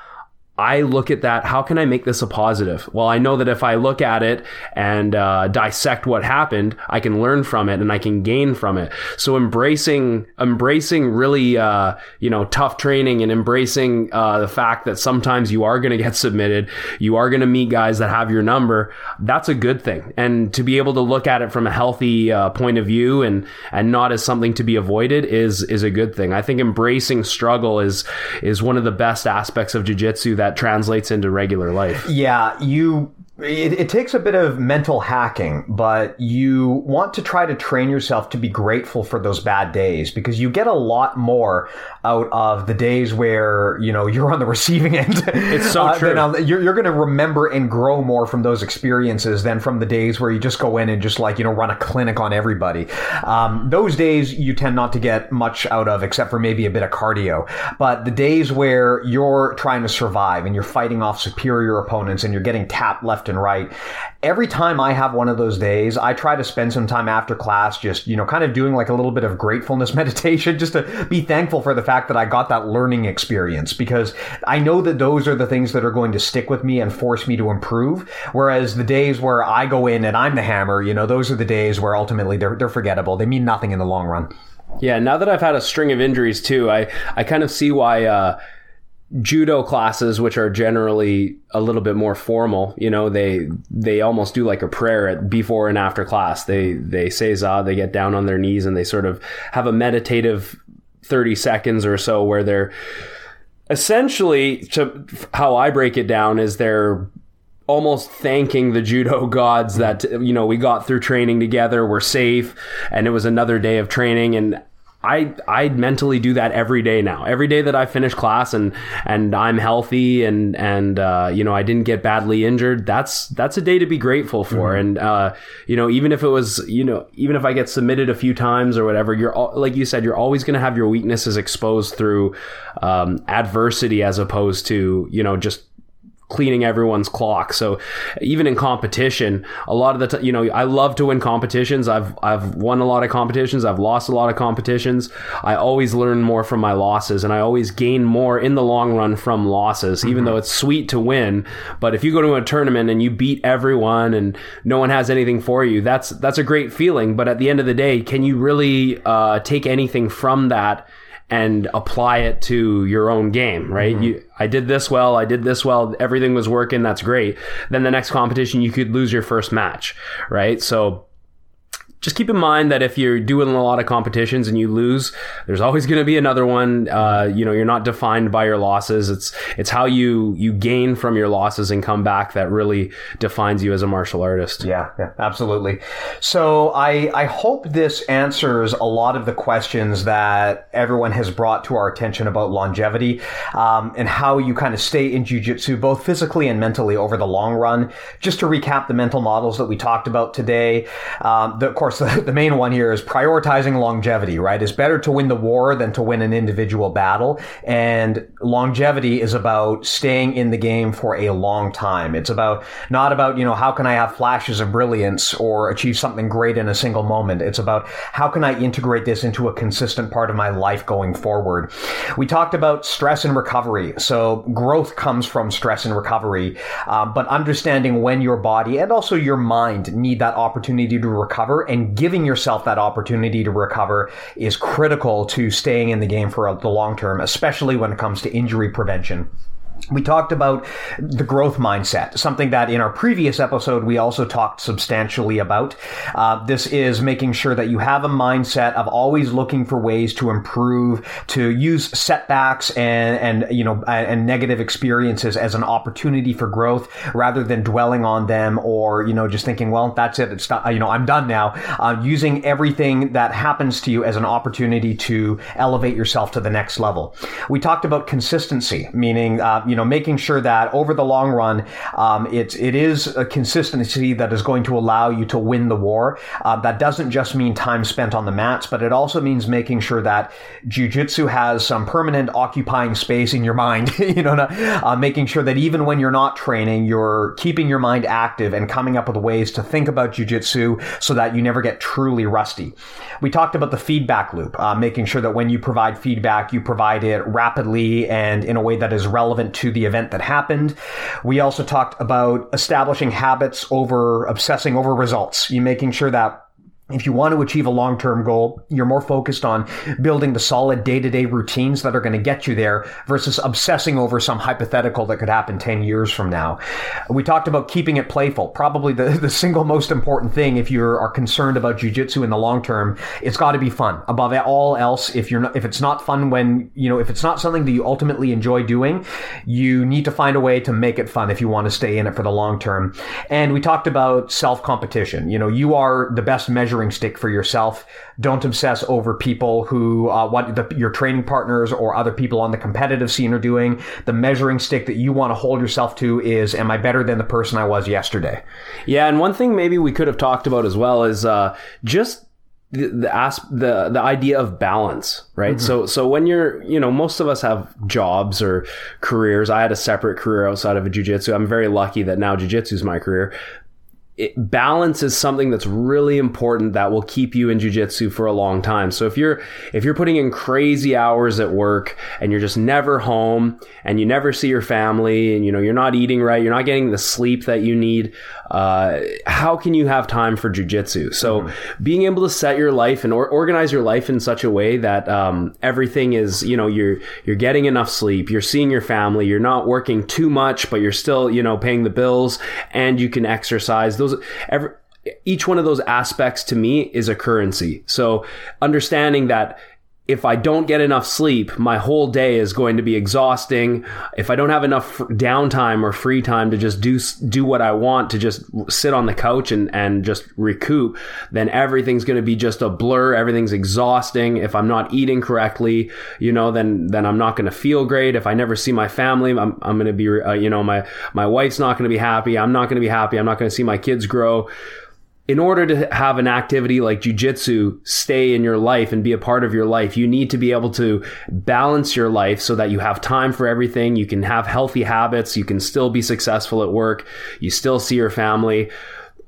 I look at that. How can I make this a positive? Well, I know that if I look at it and uh, dissect what happened, I can learn from it and I can gain from it. So embracing, embracing really, uh, you know, tough training and embracing uh, the fact that sometimes you are going to get submitted, you are going to meet guys that have your number. That's a good thing. And to be able to look at it from a healthy uh, point of view and and not as something to be avoided is is a good thing. I think embracing struggle is is one of the best aspects of jujitsu that that translates into regular life. Yeah, you it, it, takes a bit of mental hacking, but you want to try to train yourself to be grateful for those bad days because you get a lot more out of the days where you know you're on the receiving end. It's so uh, true. You're, you're going to remember and grow more from those experiences than from the days where you just go in and just like you know run a clinic on everybody. Um, those days you tend not to get much out of, except for maybe a bit of cardio. But the days where you're trying to survive and you're fighting off superior opponents and you're getting tapped left left and right. Every time I have one of those days, I try to spend some time after class just, you know, kind of doing like a little bit of gratefulness meditation just to be thankful for the fact that I got that learning experience because I know that those are the things that are going to stick with me and force me to improve. Whereas the days where I go in and I'm the hammer, you know, those are the days where ultimately they're, they're forgettable. They mean nothing in the long run. Yeah, now that I've had a string of injuries too, I, I kind of see why uh, judo classes which are generally a little bit more formal you know they they almost do like a prayer at before and after class. They they say za they get down on their knees and they sort of have a meditative 30 seconds or so where they're essentially to how i break it down is they're almost thanking the judo gods that you know we got through training together we're safe and it was another day of training. And I I mentally do that every day now. Every day that I finish class and and I'm healthy and and uh, you know I didn't get badly injured. That's that's a day to be grateful for. Mm-hmm. And uh, you know even if it was you know even if I get submitted a few times or whatever, you're like you said, you're always going to have your weaknesses exposed through um, adversity as opposed to you know just cleaning everyone's clock. So even in competition, a lot of the time, you know, I love to win competitions. I've I've won a lot of competitions. I've lost a lot of competitions. I always learn more from my losses, and I always gain more in the long run from losses. Mm-hmm. Even though it's sweet to win, but if you go to a tournament and you beat everyone and no one has anything for you, that's that's a great feeling. But at the end of the day, can you really uh, take anything from that? And apply it to your own game, right? Mm-hmm. You, I did this well, I did this well, everything was working, that's great. Then the next competition, you could lose your first match, right? So just keep in mind that if you're doing a lot of competitions and you lose, there's always going to be another one. Uh, you know, you're not defined by your losses. It's it's how you you gain from your losses and come back that really defines you as a martial artist. Yeah, yeah, absolutely. So I I hope this answers a lot of the questions that everyone has brought to our attention about longevity um, and how you kind of stay in jujitsu both physically and mentally over the long run. Just to recap the mental models that we talked about today, um, the, of course course, the, main one here is prioritizing longevity, right? It's better to win the war than to win an individual battle. And longevity is about staying in the game for a long time. It's about, not about, you know, how can I have flashes of brilliance or achieve something great in a single moment? It's about how can I integrate this into a consistent part of my life going forward? We talked about stress and recovery. So growth comes from stress and recovery, um, but understanding when your body and also your mind need that opportunity to recover and giving yourself that opportunity to recover is critical to staying in the game for the long term, especially when it comes to injury prevention. We talked about the growth mindset, something that in our previous episode we also talked substantially about. Uh, this is making sure that you have a mindset of always looking for ways to improve, to use setbacks and and you know and negative experiences as an opportunity for growth, rather than dwelling on them or you know just thinking, well, that's it, it's not, you know I'm done now. Uh, using everything that happens to you as an opportunity to elevate yourself to the next level. We talked about consistency, meaning. Uh, you know, making sure that over the long run, um, it, it is a consistency that is going to allow you to win the war. Uh, that doesn't just mean time spent on the mats, but it also means making sure that jujitsu has some permanent occupying space in your mind, you know, uh, making sure that even when you're not training, you're keeping your mind active and coming up with ways to think about jujitsu so that you never get truly rusty. We talked about the feedback loop, uh, making sure that when you provide feedback, you provide it rapidly and in a way that is relevant to the event that happened. We also talked about establishing habits over obsessing over results. You making sure that if you want to achieve a long-term goal, you're more focused on building the solid day-to-day routines that are going to get you there versus obsessing over some hypothetical that could happen 10 years from now. We talked about keeping it playful. Probably the, the single most important thing if you are concerned about jujitsu in the long term, it's got to be fun. Above all else, if you're not, if it's not fun when, you know, if it's not something that you ultimately enjoy doing, you need to find a way to make it fun if you want to stay in it for the long term. And we talked about self-competition. You know, you are the best measure measuring stick for yourself. Don't obsess over people who, uh, what the, your training partners or other people on the competitive scene are doing. The measuring stick that you want to hold yourself to is, am I better than the person I was yesterday? Yeah. And one thing maybe we could have talked about as well is, uh, just the the, the the idea of balance, right? Mm-hmm. So so when you're, you know, most of us have jobs or careers. I had a separate career outside of a jujitsu. I'm very lucky that now jujitsu is my career it, balance is something that's really important that will keep you in jujitsu for a long time. So if you're if you're putting in crazy hours at work and you're just never home and you never see your family and you know you're not eating right, you're not getting the sleep that you need, uh, how can you have time for jujitsu? So mm-hmm. being able to set your life and or- organize your life in such a way that um, everything is you know you're you're getting enough sleep, you're seeing your family, you're not working too much, but you're still you know paying the bills and you can exercise. Those those every, each one of those aspects to me is a currency. So understanding that if I don't get enough sleep, my whole day is going to be exhausting. If I don't have enough downtime or free time to just do do what I want, to just sit on the couch and and just recoup, then everything's going to be just a blur. Everything's exhausting. If I'm not eating correctly, you know, then then I'm not going to feel great. If I never see my family, I'm I'm going to be, uh, you know, my my wife's not going to be happy. I'm not going to be happy. I'm not going to see my kids grow in order to have an activity like jujitsu stay in your life and be a part of your life, you need to be able to balance your life so that you have time for everything. You can have healthy habits. You can still be successful at work. You still see your family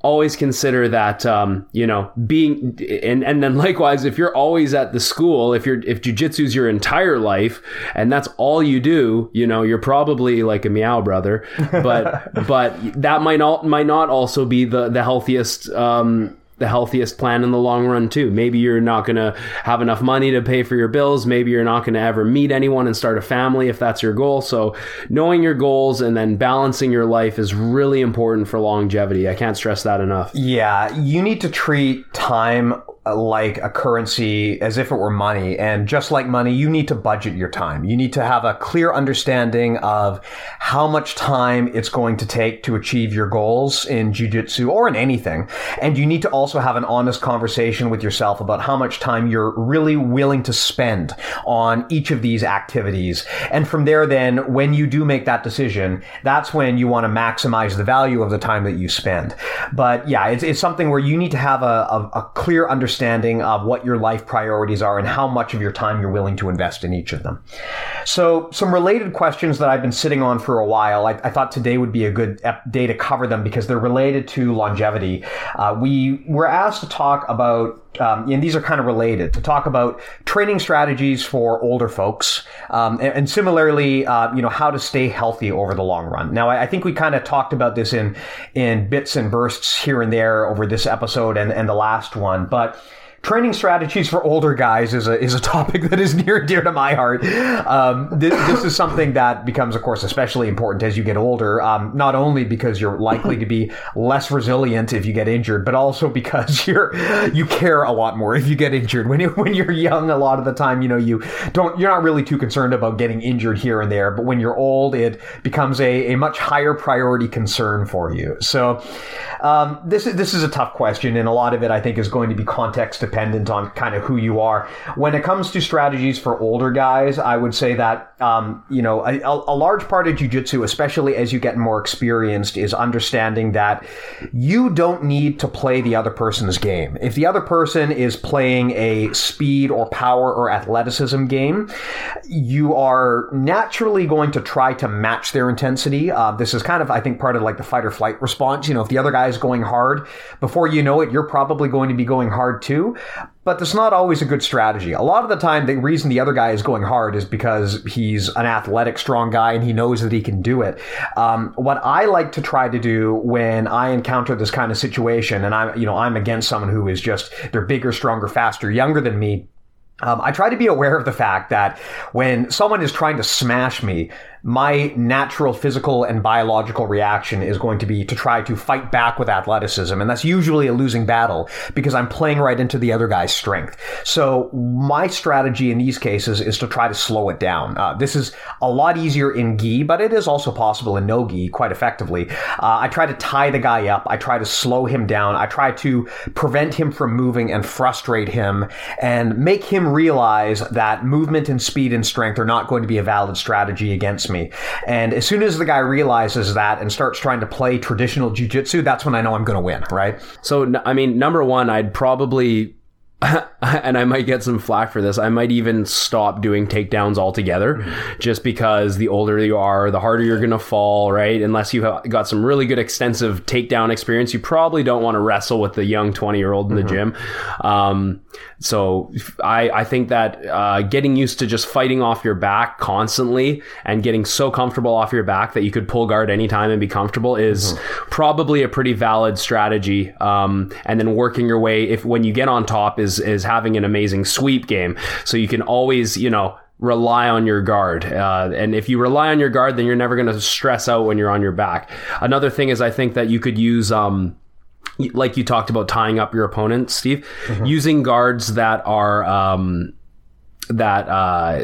always consider that um, you know being and and then likewise if you're always at the school if you're if jujitsu's your entire life and that's all you do you know you're probably like a Miyao brother but but that might not might not also be the the healthiest um, the healthiest plan in the long run too. Maybe you're not going to have enough money to pay for your bills. Maybe you're not going to ever meet anyone and start a family if that's your goal. So knowing your goals and then balancing your life is really important for longevity. I can't stress that enough. Yeah, you need to treat time like a currency as if it were money. And just like money, you need to budget your time. You need to have a clear understanding of how much time it's going to take to achieve your goals in jujitsu or in anything. And you need to also have an honest conversation with yourself about how much time you're really willing to spend on each of these activities. And from there, then, when you do make that decision, that's when you want to maximize the value of the time that you spend. But yeah, it's, it's something where you need to have a, a, a clear understanding understanding of what your life priorities are and how much of your time you're willing to invest in each of them. So, some related questions that I've been sitting on for a while. I, I thought today would be a good day to cover them because they're related to longevity. Uh, we were asked to talk about um, and these are kind of related to talk about training strategies for older folks, um, and, and, similarly, uh, you know, how to stay healthy over the long run. Now, I, I, think we kind of talked about this in in bits and bursts here and there over this episode and, and the last one, but training strategies for older guys is a is a topic that is near and dear to my heart. Um, this, this, is something that becomes, of course, especially important as you get older. Um, not only because you're likely to be less resilient if you get injured, but also because you're you care a lot more if you get injured. When you when you're young, a lot of the time, you know, you don't you're not really too concerned about getting injured here and there. But when you're old, it becomes a, a much higher priority concern for you. So um, this is this is a tough question, and a lot of it I think is going to be context dependent on kind of who you are. When it comes to strategies for older guys, I would say that um, you know a, a, large part of jujitsu, especially as you get more experienced, is understanding that you don't need to play the other person's game. If the other person is playing a speed or power or athleticism game, you are naturally going to try to match their intensity. Uh, this is kind of, I think, part of like the fight or flight response. You know, if the other guy is going hard, before you know it, you're probably going to be going hard too but that's not always a good strategy. A lot of the time, the reason the other guy is going hard is because he's an athletic, strong guy and he knows that he can do it. Um, what I like to try to do when I encounter this kind of situation, and I'm, you know, I'm against someone who is just they're bigger, stronger, faster, younger than me. Um, I try to be aware of the fact that when someone is trying to smash me, my natural physical and biological reaction is going to be to try to fight back with athleticism. And that's usually a losing battle because I'm playing right into the other guy's strength. So my strategy in these cases is to try to slow it down. Uh, this is a lot easier in gi, but it is also possible in no gi quite effectively. Uh, I try to tie the guy up. I try to slow him down. I try to prevent him from moving and frustrate him and make him realize that movement and speed and strength are not going to be a valid strategy against me. And as soon as the guy realizes that and starts trying to play traditional jujitsu, that's when I know I'm going to win, right? So, I mean, number one, I'd probably and I might get some flack for this. I might even stop doing takedowns altogether mm-hmm. just because the older you are, the harder you're going to fall, right? Unless you have got some really good extensive takedown experience, you probably don't want to wrestle with the young 20 year old in the mm-hmm. gym. Um, so I, I think that uh, getting used to just fighting off your back constantly and getting so comfortable off your back that you could pull guard anytime and be comfortable is mm-hmm. probably a pretty valid strategy. Um, and then working your way, if when you get on top, is is having an amazing sweep game. So you can always, you know, rely on your guard. Uh, and if you rely on your guard, then you're never going to stress out when you're on your back. Another thing is, I think that you could use. Um, like you talked about tying up your opponent, Steve, mm-hmm. using guards that are um, that uh,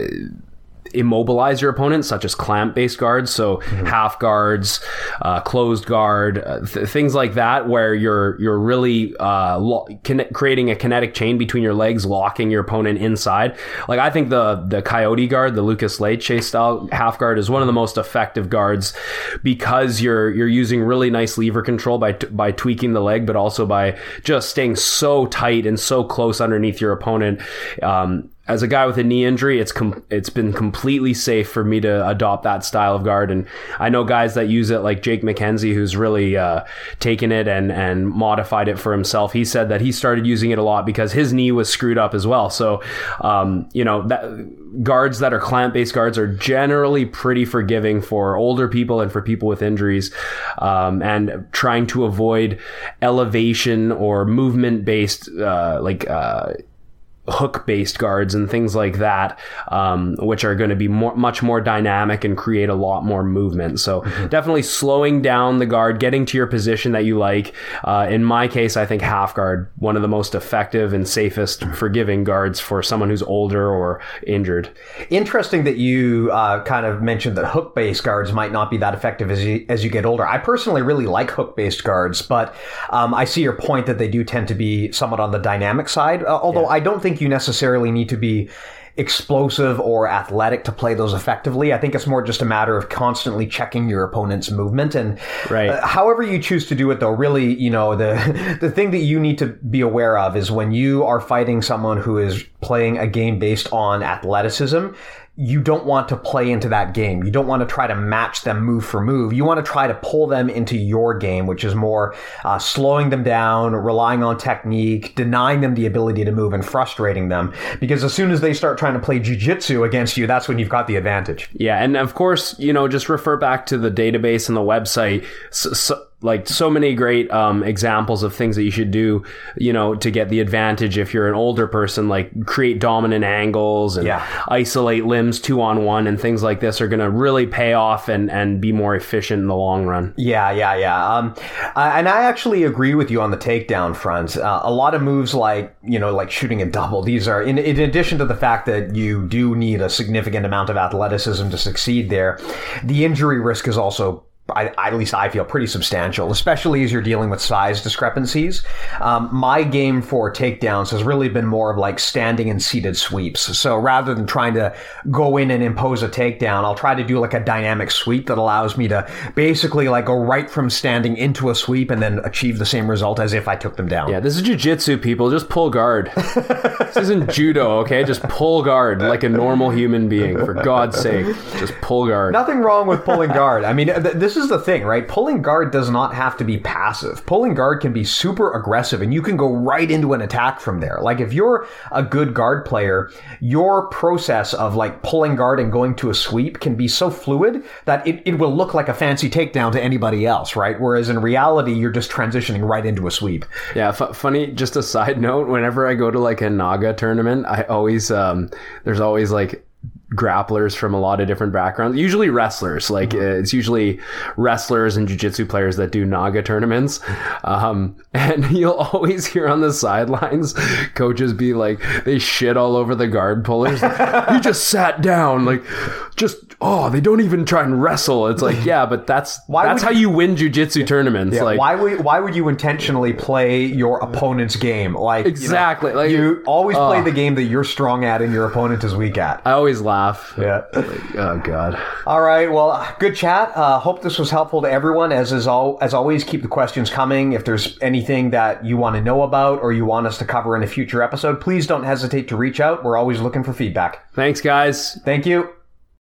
immobilize your opponent, such as clamp based guards, so half guards, uh, closed guard, uh, th- things like that, where you're you're really uh, lo- conne- creating a kinetic chain between your legs, locking your opponent inside. Like I think the the coyote guard, the Lucas Leite style half guard, is one of the most effective guards because you're you're using really nice lever control by t- by tweaking the leg, but also by just staying so tight and so close underneath your opponent. Um, as a guy with a knee injury, it's com- it's been completely safe for me to adopt that style of guard, and I know guys that use it, like Jake McKenzie, who's really uh, taken it and and modified it for himself. He said that he started using it a lot because his knee was screwed up as well. So, um, you know, that, guards that are clamp based guards are generally pretty forgiving for older people and for people with injuries, um, and trying to avoid elevation or movement based, uh, like. Uh, hook based guards and things like that, um, which are going to be more, much more dynamic and create a lot more movement. So definitely slowing down the guard, getting to your position that you like. Uh, in my case, I think half guard, one of the most effective and safest forgiving guards for someone who's older or injured. Interesting that you uh, kind of mentioned that hook based guards might not be that effective as you, as you get older. I personally really like hook based guards, but um, I see your point that they do tend to be somewhat on the dynamic side. Uh, although I don't think you necessarily need to be explosive or athletic to play those effectively. I think it's more just a matter of constantly checking your opponent's movement and Right. uh, however you choose to do it though really, you know, the the thing that you need to be aware of is when you are fighting someone who is playing a game based on athleticism, you don't want to play into that game. You don't want to try to match them move for move. You want to try to pull them into your game, which is more uh, slowing them down, relying on technique, denying them the ability to move, and frustrating them. Because as soon as they start trying to play jujitsu against you, that's when you've got the advantage. Yeah, and of course, you know, just refer back to the database and the website. So, so, like so many great um, examples of things that you should do, you know, to get the advantage if you're an older person. Like create dominant angles and Yeah. isolate limbs two on one and things like this are going to really pay off and and be more efficient in the long run. Yeah, yeah, yeah. Um, and I actually agree with you on the takedown front. Uh, a lot of moves like, you know, like shooting a double, these are, in, in addition to the fact that you do need a significant amount of athleticism to succeed there, the injury risk is also I, at least I feel pretty substantial, especially as you're dealing with size discrepancies. Um, my game for takedowns has really been more of like standing and seated sweeps. So rather than trying to go in and impose a takedown, I'll try to do like a dynamic sweep that allows me to basically like go right from standing into a sweep and then achieve the same result as if I took them down. Yeah, this is jujitsu, people. Just pull guard. this isn't judo, okay? Just pull guard like a normal human being. For God's sake, just pull guard. Nothing wrong with pulling guard. I mean, th- this is the thing, right? Pulling guard does not have to be passive. Pulling guard can be super aggressive and you can go right into an attack from there. Like if you're a good guard player, your process of like pulling guard and going to a sweep can be so fluid that it, it will look like a fancy takedown to anybody else, right? Whereas in reality, you're just transitioning right into a sweep. Yeah, f- funny. Just a side note: whenever I go to like a Naga tournament, I always um, there's always like grapplers from a lot of different backgrounds. Usually wrestlers. Like uh, it's usually wrestlers and jujitsu players that do Naga tournaments. Um, and you'll always hear on the sidelines coaches be like, they shit all over the guard pullers. you just sat down, like just oh, they don't even try and wrestle. It's like yeah, but that's Why that's how you win jujitsu tournaments. like why would why would you intentionally play your opponent's game? Like you know, Exactly, like- you always play the game that you're strong at and your opponent is weak at. I always laugh. Yeah. Like, oh god. All right. Well, good chat. Uh, hope this was helpful to everyone. As is all, as always, keep the questions coming. If there's anything that you want to know about or you want us to cover in a future episode, please don't hesitate to reach out. We're always looking for feedback. Thanks, guys. Thank you.